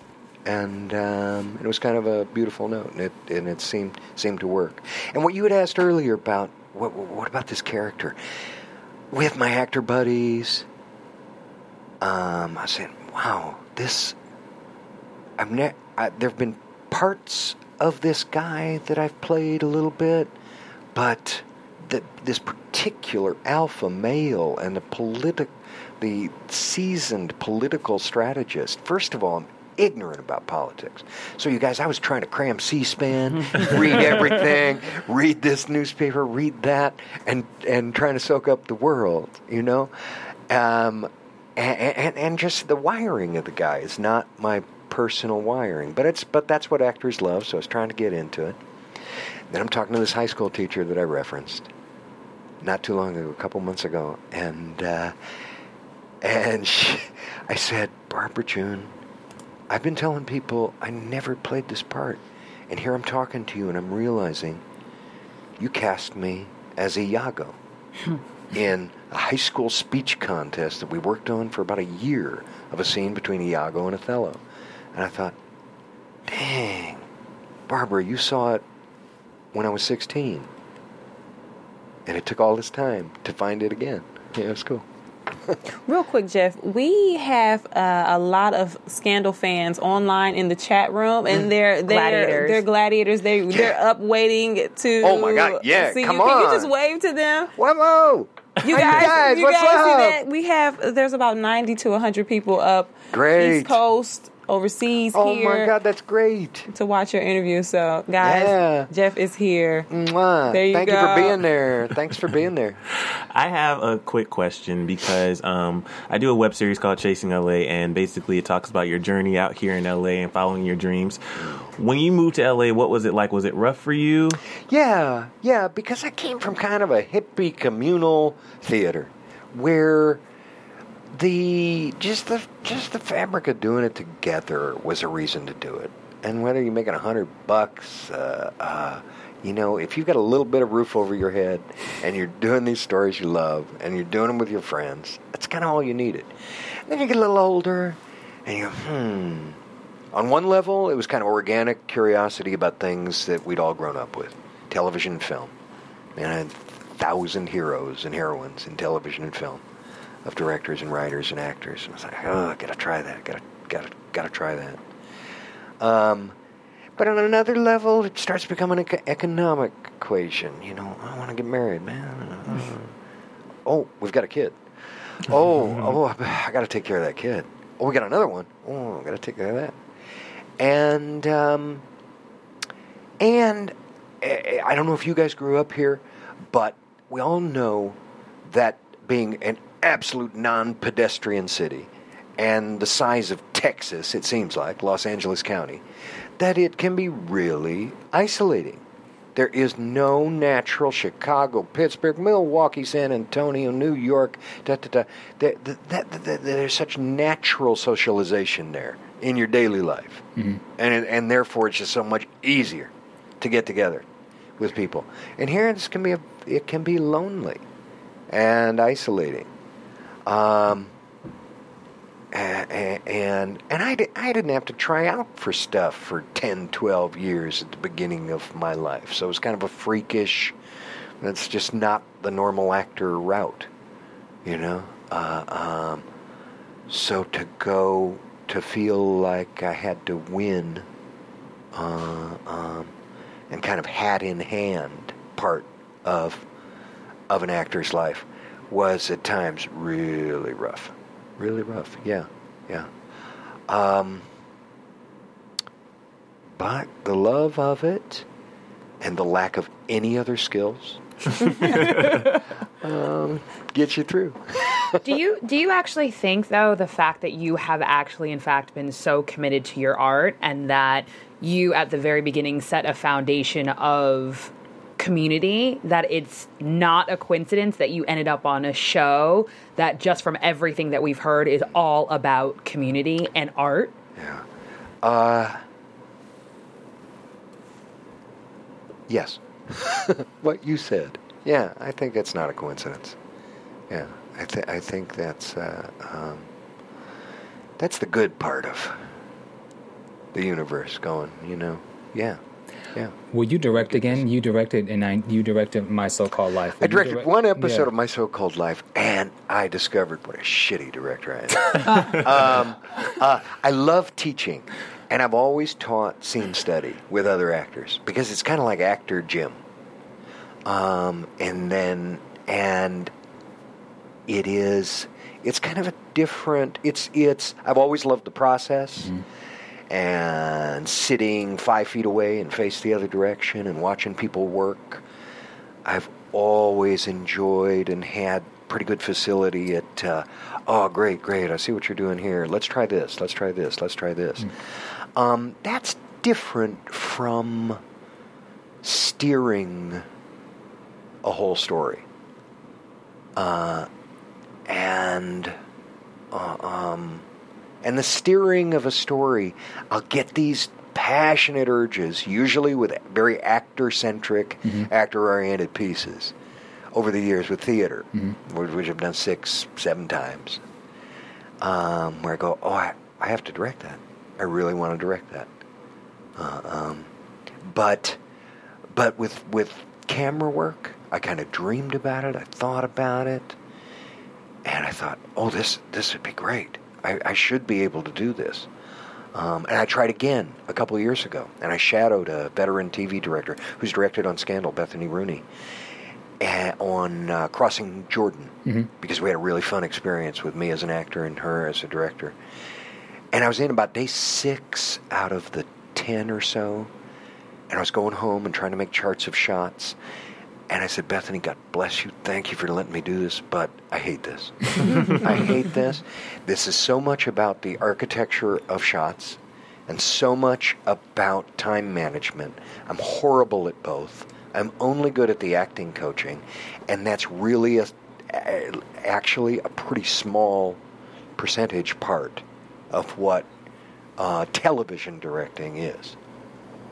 Speaker 6: And um, it was kind of a beautiful note, and it and it seemed seemed to work. And what you had asked earlier about what what about this character with my actor buddies, um, I said, wow, this. I've ne- there have been parts of this guy that I've played a little bit, but the, this particular alpha male and the politic, the seasoned political strategist. First of all, I'm ignorant about politics. So, you guys, I was trying to cram C-SPAN, read everything, read this newspaper, read that, and and trying to soak up the world. You know. Um, and, and, and just the wiring of the guy is not my personal wiring, but it's but that's what actors love. So I was trying to get into it. Then I'm talking to this high school teacher that I referenced not too long ago, a couple months ago, and uh, and she, I said, Barbara June, I've been telling people I never played this part, and here I'm talking to you, and I'm realizing you cast me as Iago hmm. in a high school speech contest that we worked on for about a year of a scene between Iago and Othello. And I thought, dang, Barbara, you saw it when I was 16. And it took all this time to find it again. Yeah, it was cool.
Speaker 4: Real quick, Jeff, we have uh, a lot of Scandal fans online in the chat room, and they're they're
Speaker 5: Gladiators.
Speaker 4: they're gladiators. They they're up waiting to.
Speaker 6: Oh my God, yeah,
Speaker 4: see
Speaker 6: come
Speaker 4: you. Can you just wave to them?
Speaker 6: Whoa,
Speaker 4: You guys,
Speaker 6: guys,
Speaker 4: you guys see
Speaker 6: up?
Speaker 4: that? We have there's about ninety to hundred people up.
Speaker 6: Great.
Speaker 4: East Coast, overseas here.
Speaker 6: Oh
Speaker 4: here.
Speaker 6: my God, that's great.
Speaker 4: To watch your interview, so guys,
Speaker 6: Yeah.
Speaker 4: Jeff is here.
Speaker 6: Mwah.
Speaker 4: There you
Speaker 6: Thank
Speaker 4: go.
Speaker 6: you for being there. Thanks for being there.
Speaker 2: I have a quick question because um, I do a web series called Chasing LA, and basically it talks about your journey out here in LA and following your dreams. When you moved to LA, what was it like? Was it rough for you?
Speaker 6: Yeah, yeah, because I came from kind of a hippie communal theater where the just the just the fabric of doing it together was a reason to do it. And whether you're making a hundred bucks, uh, uh, you know, if you've got a little bit of roof over your head and you're doing these stories you love and you're doing them with your friends, that's kind of all you needed. then you get a little older and you go, hmm. On one level, it was kind of organic curiosity about things that we'd all grown up with television and film. And I had a thousand heroes and heroines in television and film of directors and writers and actors. And I was like, oh, I gotta try that. Gotta, gotta, gotta try that. Um, but on another level, it starts becoming an economic equation. You know, I want to get married, man. Oh, we've got a kid. Oh, oh, I got to take care of that kid. Oh, we got another one. Oh, I got to take care of that. And um, and eh, I don't know if you guys grew up here, but we all know that being an absolute non-pedestrian city and the size of Texas, it seems like Los Angeles County, that it can be really isolating. There is no natural Chicago, Pittsburgh, Milwaukee, San Antonio, New York. Da, da, da. That, that, that, there's such natural socialization there in your daily life, mm-hmm. and it- and therefore it's just so much easier to get together with people. And here this can be a, it can be lonely and isolating. Um, and and, I, I didn't have to try out for stuff for 10, 12 years at the beginning of my life. So it was kind of a freakish, that's just not the normal actor route, you know? Uh, um, so to go, to feel like I had to win uh, um, and kind of hat in hand part of of an actor's life was at times really rough, really rough. Yeah, yeah. Um, but the love of it and the lack of any other skills um, gets you through.
Speaker 5: do you do you actually think though the fact that you have actually in fact been so committed to your art and that you at the very beginning set a foundation of community that it's not a coincidence that you ended up on a show that just from everything that we've heard is all about community and art
Speaker 6: Uh, yes. what you said. Yeah, I think that's not a coincidence. Yeah, I, th- I think that's uh, um, that's the good part of the universe going. You know, yeah, yeah.
Speaker 3: Will you direct again? You directed, and I, you directed my so-called life.
Speaker 6: I
Speaker 3: Will you
Speaker 6: directed
Speaker 3: direct-
Speaker 6: one episode
Speaker 3: Yeah.
Speaker 6: of My So-Called Life, and I discovered what a shitty director I am. um, uh, I love teaching, and I've always taught scene study with other actors because it's kind of like actor gym. Um, and then, and it is, it's kind of a different. It's it's. I've always loved the process and sitting five feet away and face the other direction and watching people work. I've always enjoyed and had pretty good facility at, uh, oh, great, great, I see what you're doing here. Let's try this, let's try this, let's try this. Um, that's different from steering a whole story. Uh, and, uh, um, and the steering of a story, I'll get these passionate urges, usually with very actor centric, actor oriented pieces over the years with theater, which which I've done six, seven times, um, where I go, oh, I, I have to direct that. I really want to direct that. Uh, um, but but with with camera work, I kind of dreamed about it. I thought about it, and I thought, oh, this this would be great. I, I should be able to do this. Um, and I tried again a couple of years ago, and I shadowed a veteran TV director who's directed on Scandal, Bethany Rooney, eh, on uh, Crossing Jordan,
Speaker 3: Mhm.
Speaker 6: because we had a really fun experience with me as an actor and her as a director. And I was in about day six out of the ten or so, and I was going home and trying to make charts of shots. And I said, Bethany, God bless you. Thank you for letting me do this, but I hate this. I hate this. This is so much about the architecture of shots and so much about time management. I'm horrible at both. I'm only good at the acting coaching, and that's really a, actually a pretty small percentage part of what uh, television directing is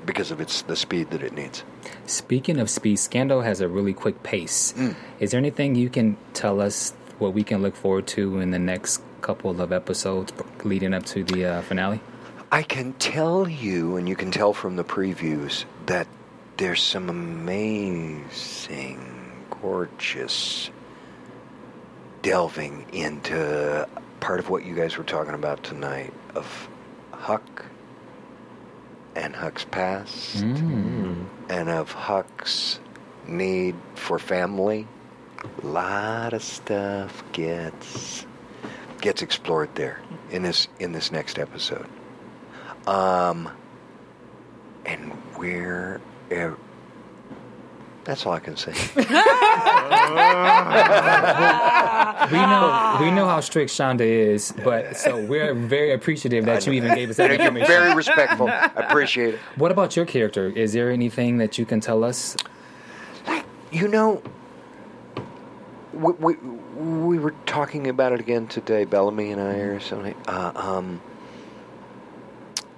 Speaker 6: because of its the speed that it needs.
Speaker 3: Speaking of speed, Scandal has a really quick pace. Is there anything you can tell us what we can look forward to in the next couple of episodes leading up to the uh, finale?
Speaker 6: I can tell you, and you can tell from the previews, that there's some amazing, gorgeous delving into part of what you guys were talking about tonight of Huck and Huck's past and of Huck's need for family. A lot of stuff gets gets explored there in this in this next episode. Um, and where? That's all I can say.
Speaker 3: we know we know how strict Shonda is, but so we're very appreciative that you even gave us that information.
Speaker 6: Very respectful. I appreciate it.
Speaker 3: What about your character? Is there anything that you can tell us?
Speaker 6: You know, we, we, we were talking about it again today, Bellamy and I, or something. Uh, um,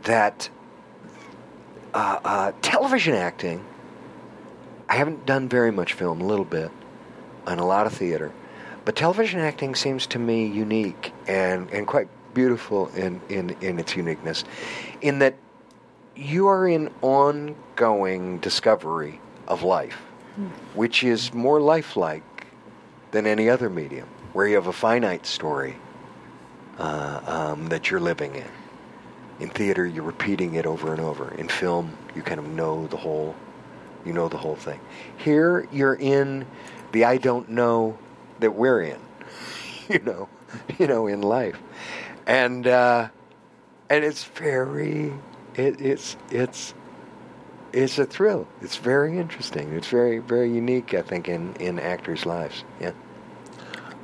Speaker 6: that uh, uh, television acting, I haven't done very much film, a little bit, and a lot of theater, but television acting seems to me unique and, and quite beautiful in, in, in its uniqueness, in that you are in ongoing discovery of life, which is more lifelike than any other medium, where you have a finite story uh, um, that you're living in. In theater, you're repeating it over and over. In film, you kind of know the whole, you know the whole thing. Here, you're in the I don't know that we're in, you know, you know, in life, and uh, and it's very, it, it's it's it's a thrill. It's very interesting. It's very very unique. I think in in actors' lives. Yeah.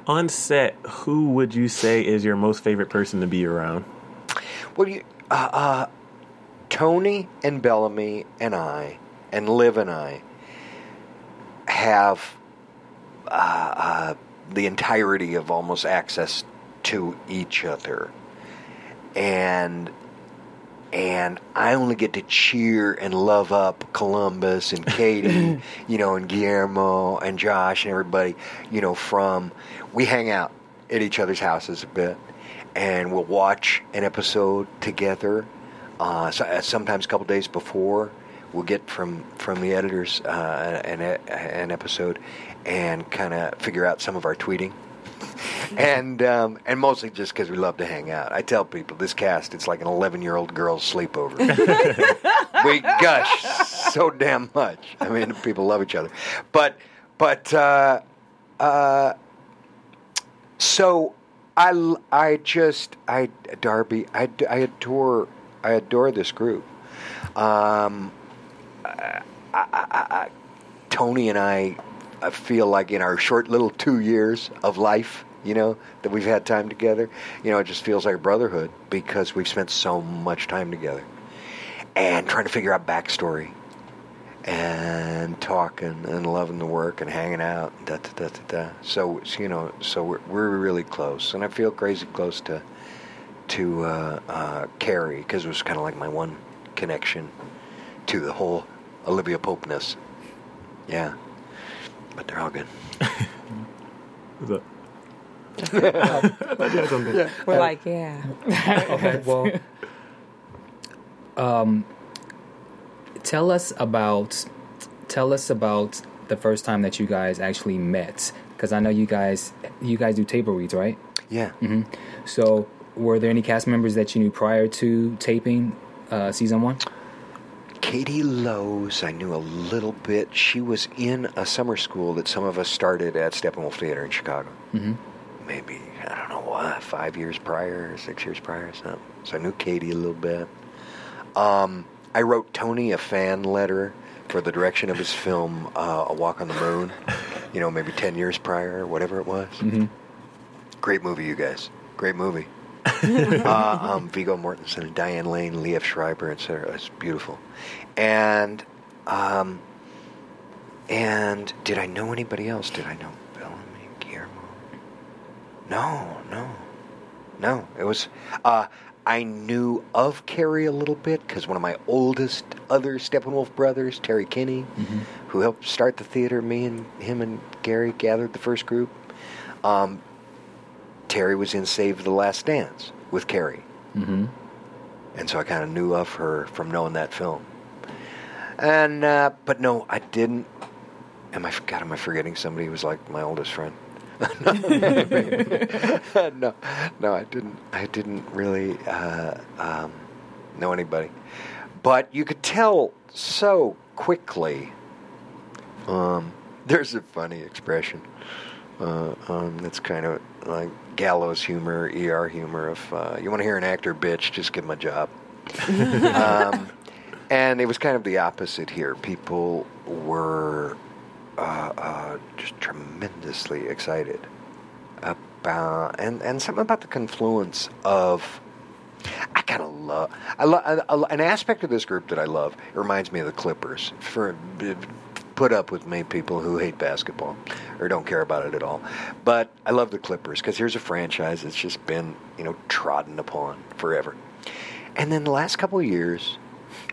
Speaker 2: On set, who would you say is your most favorite person to be around?
Speaker 6: Well, you, uh, uh, Tony and Bellamy and I, and Liv and I, have uh, uh, the entirety of almost access to each other, and and I only get to cheer and love up Columbus and Katie, you know, and Guillermo and Josh and everybody, you know, from we hang out at each other's houses a bit, and we'll watch an episode together. Uh, so, uh, sometimes a couple days before, we'll get from from the editors uh, an an episode and kind of figure out some of our tweeting. and um, and mostly just because we love to hang out. I tell people this cast it's like an 11 year old girl's sleepover. we gush so damn much. I mean, people love each other, but but uh, uh, so I I just I Darby I, I adore I adore this group. Um, I, I, Tony and I I feel like in our short little two years of life, you know, that we've had time together, you know, it just feels like brotherhood because we've spent so much time together and trying to figure out backstory and talking and loving the work and hanging out. Da, da, da, da, da. So you know, so we're, we're really close, and I feel crazy close to to uh, uh, Kerry because it was kind of like my one connection to the whole Olivia Popeness. Yeah, but they're all good.
Speaker 4: Yeah. We're like, yeah.
Speaker 3: okay, well, um, tell us about tell us about the first time that you guys actually met because I know you guys you guys do table reads, right?
Speaker 6: Yeah.
Speaker 3: hmm So, were there any cast members that you knew prior to taping uh, season one?
Speaker 6: Katie Lowes, I knew a little bit. She was in a summer school that some of us started at Steppenwolf Theater in Chicago.
Speaker 3: Mm-hmm.
Speaker 6: Maybe, I don't know what, five years prior, six years prior, or something. So I knew Katie a little bit. Um, I wrote Tony a fan letter for the direction of his film, uh, A Walk on the Moon, you know, maybe 10 years prior, or whatever it was.
Speaker 3: Mm-hmm.
Speaker 6: Great movie, you guys. Great movie. uh, um, Viggo Mortensen Diane Lane, Liev Schreiber, etc. It's beautiful. And um, and did I know anybody else? Did I know Bellamy, Guillermo? No, no, no. It was. Uh, I knew of Kerry a little bit because one of my oldest other Steppenwolf brothers, Terry Kinney, who helped start the theater, me and him and Gary gathered the first group. Um, Terry was in Save the Last Dance with Kerry.
Speaker 3: Mm-hmm.
Speaker 6: And so I kind of knew of her from knowing that film. And, uh, but no, I didn't. Am I, God, am I forgetting somebody who was like my oldest friend? no, no, I didn't. I didn't really uh, um, know anybody, but you could tell so quickly. Um, there's a funny expression. Uh, um, that's kind of like gallows humor, ER humor. If uh, you want to hear an actor bitch, just give him a job. um, and it was kind of the opposite here. People were uh, uh, just tremendously excited about, and and something about the confluence of. I kind of love. I love an aspect of this group that I love. It reminds me of the Clippers. For put up with me, people who hate basketball or don't care about it at all. But I love the Clippers because here's a franchise that's just been you know trodden upon forever. And then the last couple of years,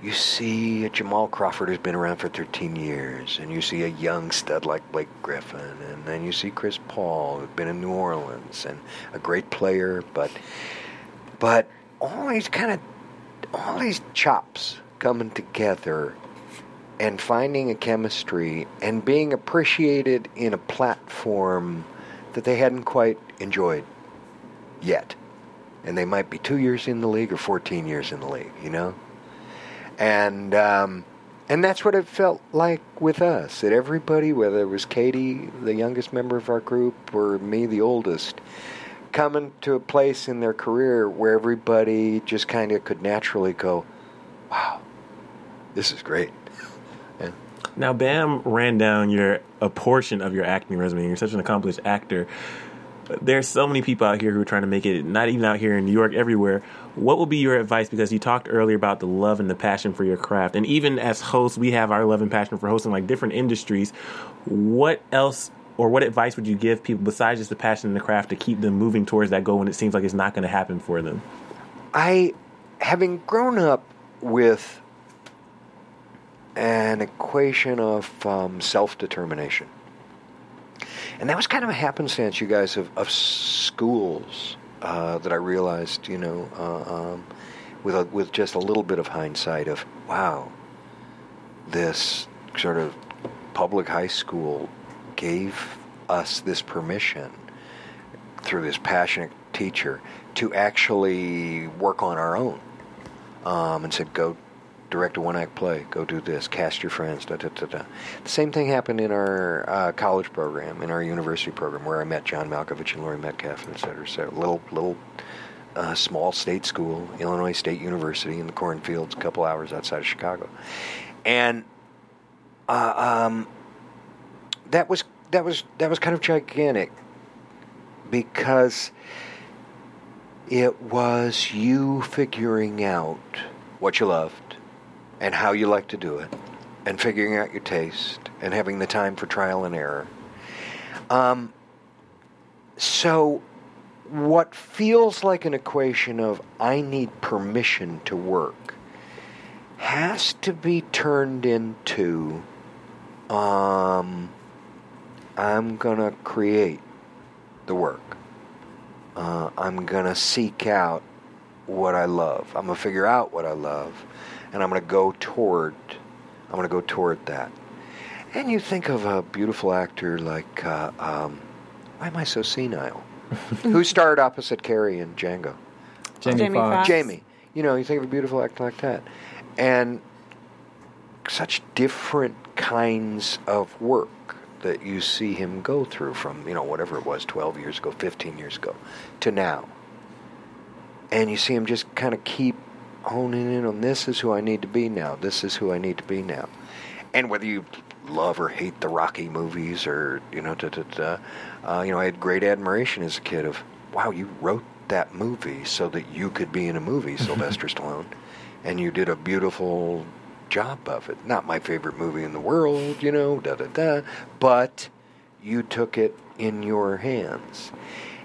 Speaker 6: you see a Jamal Crawford who's been around for 13 years, and you see a young stud like Blake Griffin, and then you see Chris Paul, who's been in New Orleans, and a great player, but But all these kind of all these chops coming together and finding a chemistry and being appreciated in a platform that they hadn't quite enjoyed yet. And they might be two years in the league or 14 years in the league, you know? And, um, and that's what it felt like with us. That everybody, whether it was Katie, the youngest member of our group, or me, the oldest, coming to a place in their career where everybody just kind of could naturally go, wow, this is great.
Speaker 2: Now, Bam ran down your a portion of your acting resume. You're such an accomplished actor. There's so many people out here who are trying to make it, not even out here in New York, everywhere. What would be your advice? Because you talked earlier about the love and the passion for your craft, and even as hosts, we have our love and passion for hosting like different industries. What else, or what advice would you give people besides just the passion and the craft to keep them moving towards that goal when it seems like it's not going to happen for them?
Speaker 6: I, having grown up with an equation of um, self determination. And that was kind of a happenstance, you guys, of, of schools uh, that I realized, you know, uh, um, with, a, with just a little bit of hindsight of, wow, this sort of public high school gave us this permission through this passionate teacher to actually work on our own um, and said, go direct a one act play, go do this, cast your friends, da da da da. The same thing happened in our uh, college program, in our university program, where I met John Malkovich and Laurie Metcalf, and et cetera, et cetera. Little, little uh, small state school, Illinois State University in the cornfields, a couple hours outside of Chicago. And uh, um, that was that was that was kind of gigantic because it was you figuring out what you loved and how you like to do it and figuring out your taste and having the time for trial and error. Um, so, what feels like an equation of I need permission to work has to be turned into um, I'm going to create the work. Uh, I'm going to seek out what I love. I'm going to figure out what I love, and I'm going to go toward. I'm going to go toward that. And you think of a beautiful actor like, uh, um, why am I so senile? Who starred opposite Kerry in Django?
Speaker 3: Jamie Jamie Foxx. Foxx.
Speaker 6: Jamie. You know, you think of a beautiful actor like that, and such different kinds of work that you see him go through from, you know, whatever it was, 12 years ago, 15 years ago, to now. And you see him just kind of keep honing in on this is who I need to be now, this is who I need to be now. And whether you love or hate the Rocky movies or, you know, da, da, da, uh, you know, I had great admiration as a kid of, wow, you wrote that movie so that you could be in a movie, Sylvester Stallone. And you did a beautiful job of it. Not my favorite movie in the world, you know, da da da, but you took it in your hands.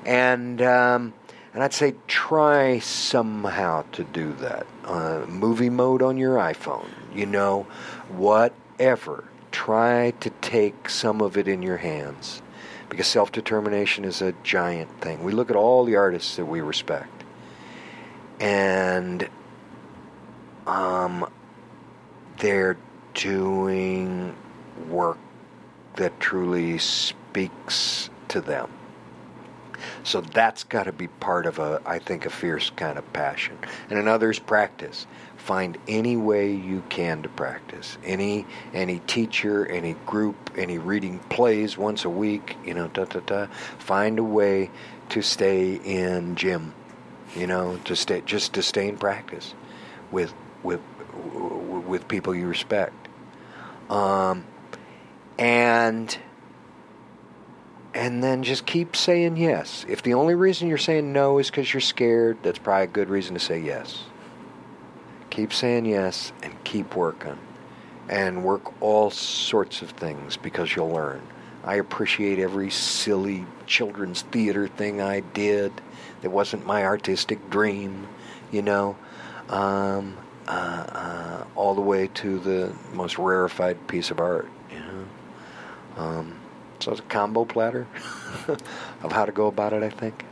Speaker 6: And um, and I'd say try somehow to do that. Uh, movie mode on your iPhone, you know, whatever. Try to take some of it in your hands because self determination is a giant thing. We look at all the artists that we respect, and um, they're doing work that truly speaks to them. So that's got to be part of a, I think, a fierce kind of passion. And in others, practice. Find any way you can to practice. Any any teacher, any group, any reading plays once a week. You know, da da da. Find a way to stay in gym. You know, to stay just to stay in practice with with with people you respect. Um, and and then just keep saying yes. If the only reason you're saying no is because you're scared, that's probably a good reason to say yes. Keep saying yes and keep working. And work all sorts of things because you'll learn. I appreciate every silly children's theater thing I did that wasn't my artistic dream, you know. Um, uh, uh, all the way to the most rarefied piece of art. You know, um, so it's a combo platter of how to go about it. I think.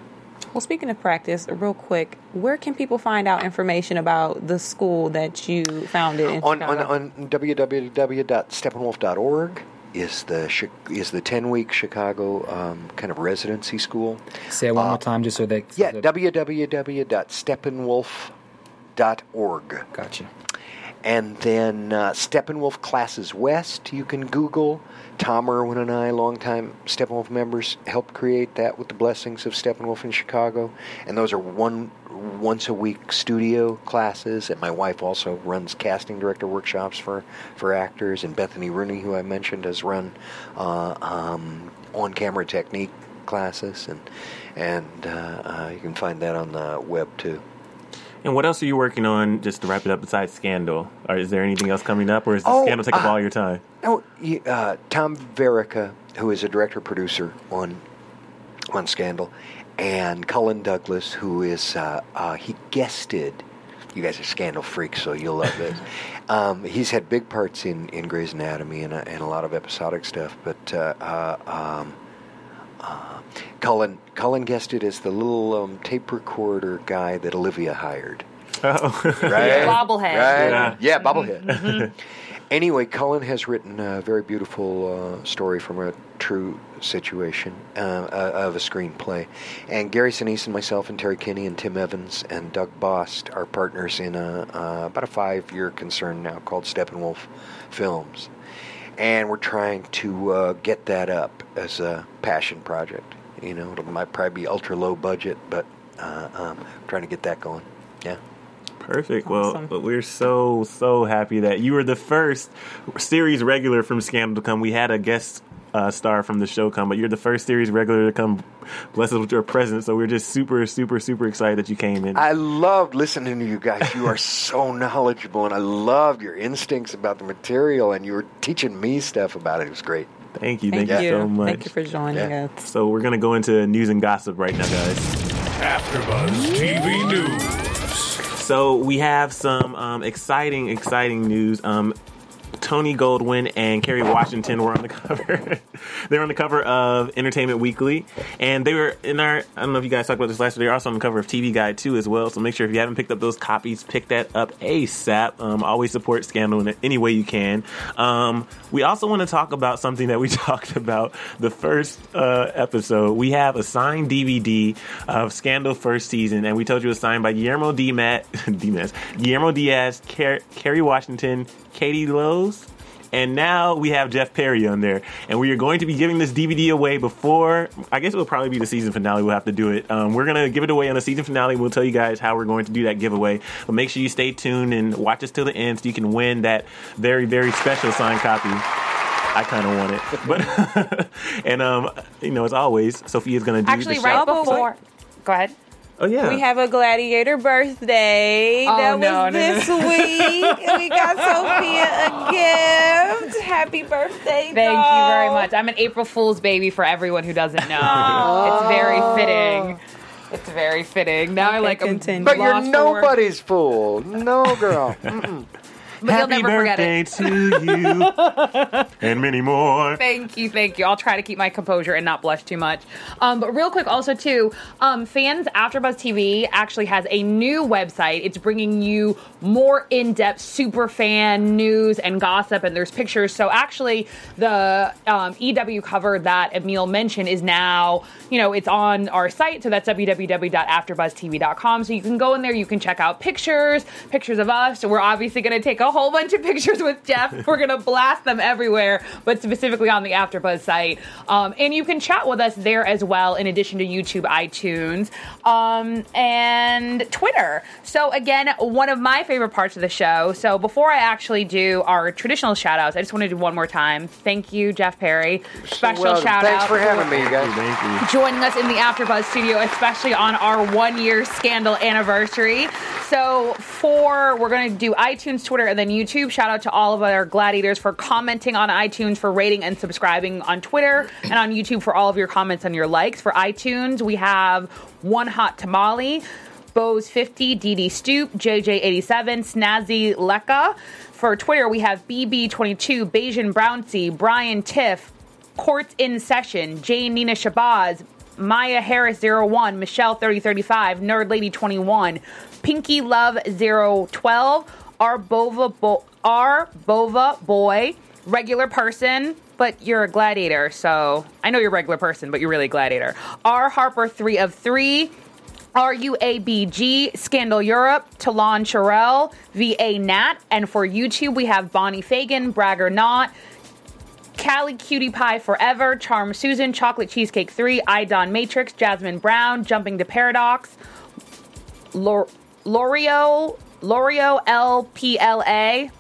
Speaker 4: Well, speaking of practice, real quick, where can people find out information about the school that you founded in
Speaker 6: on, on,
Speaker 4: Chicago?
Speaker 6: on www.steppenwolf.org is the is the 10 week Chicago um, kind of residency school.
Speaker 3: Say it one more time, just so that.
Speaker 6: Yeah, www.steppenwolf.org.
Speaker 3: Gotcha.
Speaker 6: And then uh, Steppenwolf Classes West, you can Google. Tom Irwin and I, longtime Steppenwolf members, helped create that with the blessings of Steppenwolf in Chicago. And those are one once a week studio classes. And my wife also runs casting director workshops for, for actors. And Bethany Rooney, who I mentioned, has run uh, um, on camera technique classes. And, and uh, uh, you can find that on the web too.
Speaker 2: And what else are you working on? Just to wrap it up, besides Scandal, or is there anything else coming up, or is the
Speaker 6: Oh,
Speaker 2: Scandal take up
Speaker 6: uh,
Speaker 2: all your time?
Speaker 6: Oh, uh, Tom Verica, who is a director producer on on Scandal, and Cullen Douglas, who is uh, uh, he guested. You guys are Scandal freaks, so you'll love this. um, he's had big parts in, in Grey's Anatomy and, uh, and a lot of episodic stuff, but uh, uh, um, uh, Cullen Cullen guested as the little um, tape recorder guy that Olivia hired.
Speaker 2: Oh.
Speaker 6: Right?
Speaker 5: Bobblehead.
Speaker 6: Right?
Speaker 2: Yeah.
Speaker 6: Yeah, bobblehead. anyway, Cullen has written a very beautiful uh, story from a true situation uh, uh, of a screenplay. And Gary Sinise and myself and Terry Kinney and Tim Evans and Doug Bost are partners in a, uh, about a five-year concern now called Steppenwolf Films. And we're trying to uh, get that up as a passion project. You know, it might probably be ultra low budget, but uh, um, trying to get that going. Yeah.
Speaker 2: Perfect.
Speaker 4: Awesome.
Speaker 2: Well, we're so so happy that you were the first series regular from Scandal to come. We had a guest uh, star from the show come, but you're the first series regular to come. Bless us with your presence. So we're just super super super excited that you came in.
Speaker 6: I loved listening to you guys. You are so knowledgeable, and I love your instincts about the material, and you were teaching me stuff about it. It was great.
Speaker 2: Thank you,
Speaker 4: Thank
Speaker 2: thank, you.
Speaker 4: you.
Speaker 2: so much.
Speaker 4: Thank you for joining
Speaker 6: Yeah.
Speaker 4: us.
Speaker 2: So we're gonna go into news and gossip right now, guys.
Speaker 10: AfterBuzz TV News.
Speaker 2: So we have some um, exciting, exciting news. Um, Tony Goldwyn and Kerry Washington were on the cover. they were on the cover of Entertainment Weekly, and they were in our. I don't know if you guys talked about this last. But they were also on the cover of TV Guide too, as well. So make sure if you haven't picked up those copies, pick that up ASAP. Um, always support Scandal in any way you can. Um, we also want to talk about something that we talked about the first uh, episode. We have a signed DVD of Scandal first season, and we told you it was signed by Guillermo Diaz, Diaz Guillermo Diaz, Car- Kerry Washington, Katie Lowes. And now we have Jeff Perry on there, and we are going to be giving this DVD away before. I guess it will probably be the season finale. We'll have to do it. Um, we're gonna give it away on the season finale. We'll tell you guys how we're going to do that giveaway. But make sure you stay tuned and watch us till the end so you can win that very very special signed copy. I kind of want it, but and um, you know, as always, Sophia's gonna do
Speaker 5: Actually,
Speaker 2: the
Speaker 5: right
Speaker 2: shout-
Speaker 5: before. Go ahead.
Speaker 2: Oh yeah,
Speaker 4: We have a gladiator birthday.
Speaker 5: Oh,
Speaker 4: that
Speaker 5: no,
Speaker 4: was
Speaker 5: no, no.
Speaker 4: this week. we got Sophia a gift. Happy birthday,
Speaker 5: Thank you very much. I'm an April Fool's baby for everyone who doesn't know. It's very fitting. It's very fitting. Now I like
Speaker 4: continue.
Speaker 6: But you're nobody's fool. No, girl.
Speaker 5: But you'll
Speaker 2: Happy
Speaker 5: never forget
Speaker 2: birthday
Speaker 5: it.
Speaker 2: to you, and many more.
Speaker 5: Thank you, thank you. I'll try to keep my composure and not blush too much. Um, but real quick, also too, um, fans AfterBuzz TV actually has a new website. It's bringing you more in-depth super fan news and gossip, and there's pictures. So actually, the um, EW cover that Emil mentioned is now, you know, it's on our site. So that's www.afterbuzztv.com. So you can go in there, you can check out pictures, pictures of us. So we're obviously going to take a whole bunch of pictures with Jeff. We're going to blast them everywhere, but specifically on the AfterBuzz site. Um, and you can chat with us there as well, in addition to YouTube, iTunes, um, and Twitter. So again, one of my favorite parts of the show. So before I actually do our traditional shout outs, I just want to do one more time. Thank you, Jeff Perry. Special
Speaker 6: Well,
Speaker 5: shout
Speaker 6: thanks
Speaker 5: out
Speaker 6: for having me, you guys.
Speaker 2: Thank you.
Speaker 5: joining us in the AfterBuzz studio, especially on our one-year scandal anniversary. So, for we're going to do iTunes, Twitter, and then YouTube. Shout out to all of our gladiators for commenting on iTunes, for rating and subscribing on Twitter, and on YouTube for all of your comments and your likes. For iTunes, we have one hot tamale. Bose 50, DD Stoop, JJ87, Snazzy Leka. For Twitter, we have BB22, Bayesian Brownsy, Brian Tiff, Courts in Session, Jane Nina Shabazz, Maya Harris 01, Michelle 3035, Nerd Lady 21, Pinky Love 012, R Bova Bo- R Bova Boy, regular person, but you're a gladiator, so I know you're a regular person, but you're really a gladiator. R Harper 3 of 3, RUABG, Scandal Europe, Talon Sherelle, VA Nat, and for YouTube we have Bonnie Fagan, Bragger Not, Callie Cutie Pie Forever, Charm Susan, Chocolate Cheesecake 3, Idon Matrix, Jasmine Brown, Jumping to Paradox, Lor- L'Oreal, L'Oreal LPLA,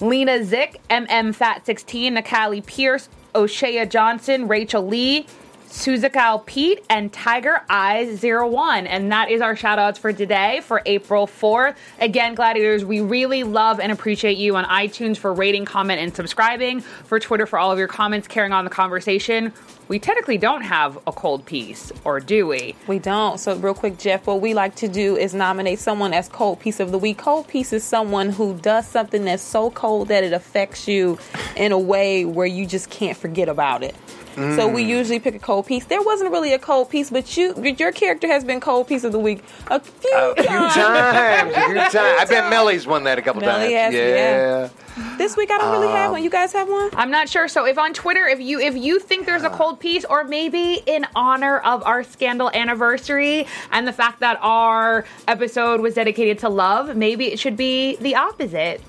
Speaker 5: Lena Zick, MM Fat 16, Nikali Pierce, O'Shea Johnson, Rachel Lee, Suzakal Pete, and Tiger Eyes 01. And that is our shout outs for today for April 4th. Again, Gladiators, we really love and appreciate you on iTunes for rating, comment, and subscribing, for Twitter for all of your comments, carrying on the conversation. We technically don't have a cold piece, or do we?
Speaker 4: We don't. So, real quick, Jeff, what we like to do is nominate someone as cold piece of the week. Cold piece is someone who does something that's so cold that it affects you in a way where you just can't forget about it. So we
Speaker 6: Mm.
Speaker 4: usually pick a cold piece. There wasn't really a cold piece, but you, your character has been cold piece of the week a few
Speaker 6: A few
Speaker 4: times.
Speaker 6: times, a few times. I bet Mellie's won that a couple
Speaker 4: Melly
Speaker 6: times.
Speaker 4: has,
Speaker 6: yeah.
Speaker 4: This week I don't really have one. You guys have one?
Speaker 5: I'm not sure. So if on Twitter, if you if you think there's a cold piece, or maybe in honor of our scandal anniversary and the fact that our episode was dedicated to love, maybe it should be the opposite.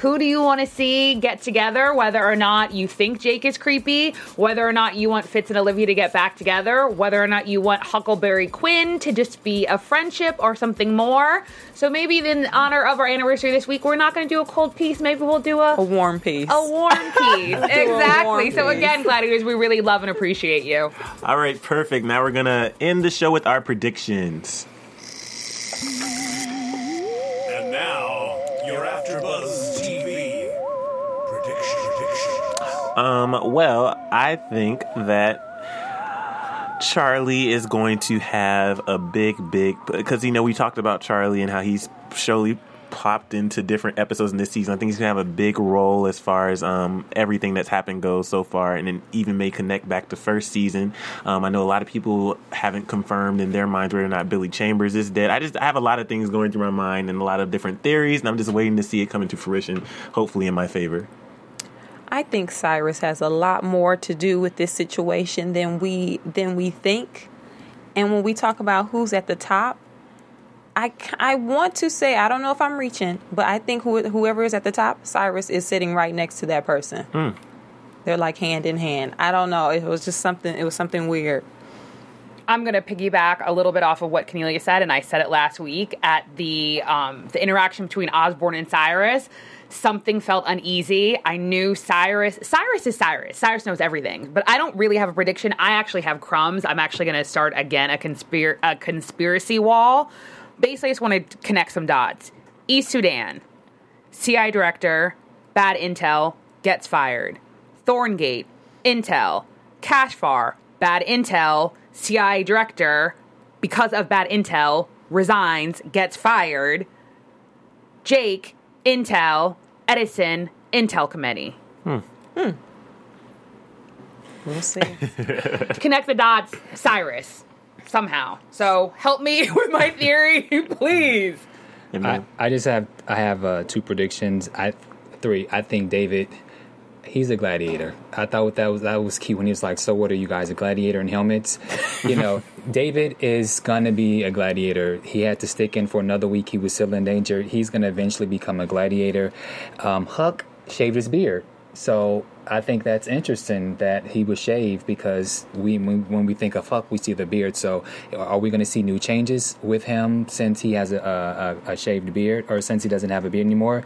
Speaker 5: Who do you want to see get together? Whether or not you think Jake is creepy, whether or not you want Fitz and Olivia to get back together, whether or not you want Huckleberry Quinn to just be a friendship or something more. So maybe in honor of our anniversary this week, we're not going to do a cold piece. Maybe we'll do a
Speaker 4: A warm piece.
Speaker 5: a warm piece.
Speaker 4: Let's do a
Speaker 5: exactly.
Speaker 4: warm
Speaker 5: So
Speaker 4: piece.
Speaker 5: again, gladiators, we really love and appreciate you.
Speaker 2: All right, perfect. Now we're gonna end the show with our predictions.
Speaker 10: And now, your AfterBuzz TV
Speaker 2: Um, well, I think that Charlie is going to have a big, big because you know we talked about Charlie and how he's surely popped into different episodes in this season. I think he's gonna have a big role as far as um, everything that's happened goes so far, and then even may connect back to first season. Um, I know a lot of people haven't confirmed in their minds whether or not Billy Chambers is dead. I just I have a lot of things going through my mind and a lot of different theories, and I'm just waiting to see it come into fruition. Hopefully, in my favor.
Speaker 4: I think Cyrus has a lot more to do with this situation than we than we think. And when we talk about who's at the top, I, I want to say I don't know if I'm reaching, but I think who, whoever is at the top, Cyrus is sitting right next to that person.
Speaker 2: Hmm.
Speaker 4: They're like hand in hand. I don't know. It was just something. It was something weird.
Speaker 5: I'm going to piggyback a little bit off of what Cornelia said, and I said it last week at the um, the interaction between Osborne and Cyrus. Something felt uneasy. I knew Cyrus. Cyrus is Cyrus. Cyrus knows everything, but I don't really have a prediction. I actually have crumbs. I'm actually going to start again a, conspir- a conspiracy wall. Basically, I just want to connect some dots. East Sudan, CI director, bad intel, gets fired. Thorngate, intel, Kashfar, bad intel, CI director, because of bad intel, resigns, gets fired. Jake, intel, Edison, intel committee. Hmm. Hmm.
Speaker 4: We'll see.
Speaker 5: Connect the dots, Cyrus, somehow. So help me with my theory, please.
Speaker 3: I, I just have I have uh, two predictions. I three. I think David, he's a gladiator. I thought that was that was key when he was like, "So what are you guys, a gladiator in helmets?" you know, David is gonna be a gladiator. He had to stick in for another week. He was still in danger. He's gonna eventually become a gladiator. Um, Huck shaved his beard, so I think that's interesting that he was shaved because we when, when we think of Huck, we see the beard. So, are we going to see new changes with him since he has a, a, a shaved beard, or since he doesn't have a beard anymore?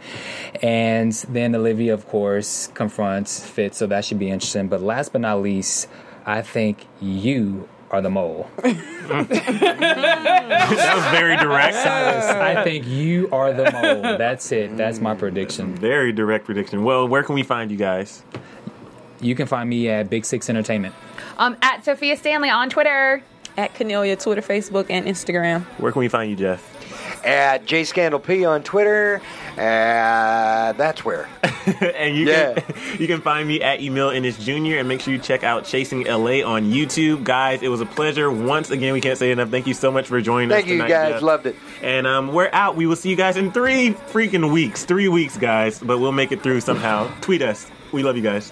Speaker 3: And then Olivia, of course, confronts Fitz, so that should be interesting. But last but not least, I think you are the mole.
Speaker 2: that was very direct.
Speaker 3: I think you are the mole. That's it. That's my prediction.
Speaker 2: Very direct prediction. Well, where can we find you guys?
Speaker 3: You can find me at Big Six Entertainment.
Speaker 5: Um, at Sophia Stanley on Twitter.
Speaker 4: At Cornelia, Twitter, Facebook, and Instagram.
Speaker 2: Where can we find you, Jeff?
Speaker 6: at jscandalp on Twitter. Uh, that's where.
Speaker 2: and you
Speaker 6: Yeah.
Speaker 2: can you can find me at Emil Ennis Jr. and make sure you check out Chasing LA on YouTube, guys. It was a pleasure once again. We can't say enough. Thank you so much for joining
Speaker 6: Thank
Speaker 2: us.
Speaker 6: Thank
Speaker 2: you,
Speaker 6: guys.
Speaker 2: Jeff.
Speaker 6: Loved it.
Speaker 2: And um, we're out. We will see you guys in three freaking weeks. Three weeks, guys. But we'll make it through somehow. Tweet us. We love you guys.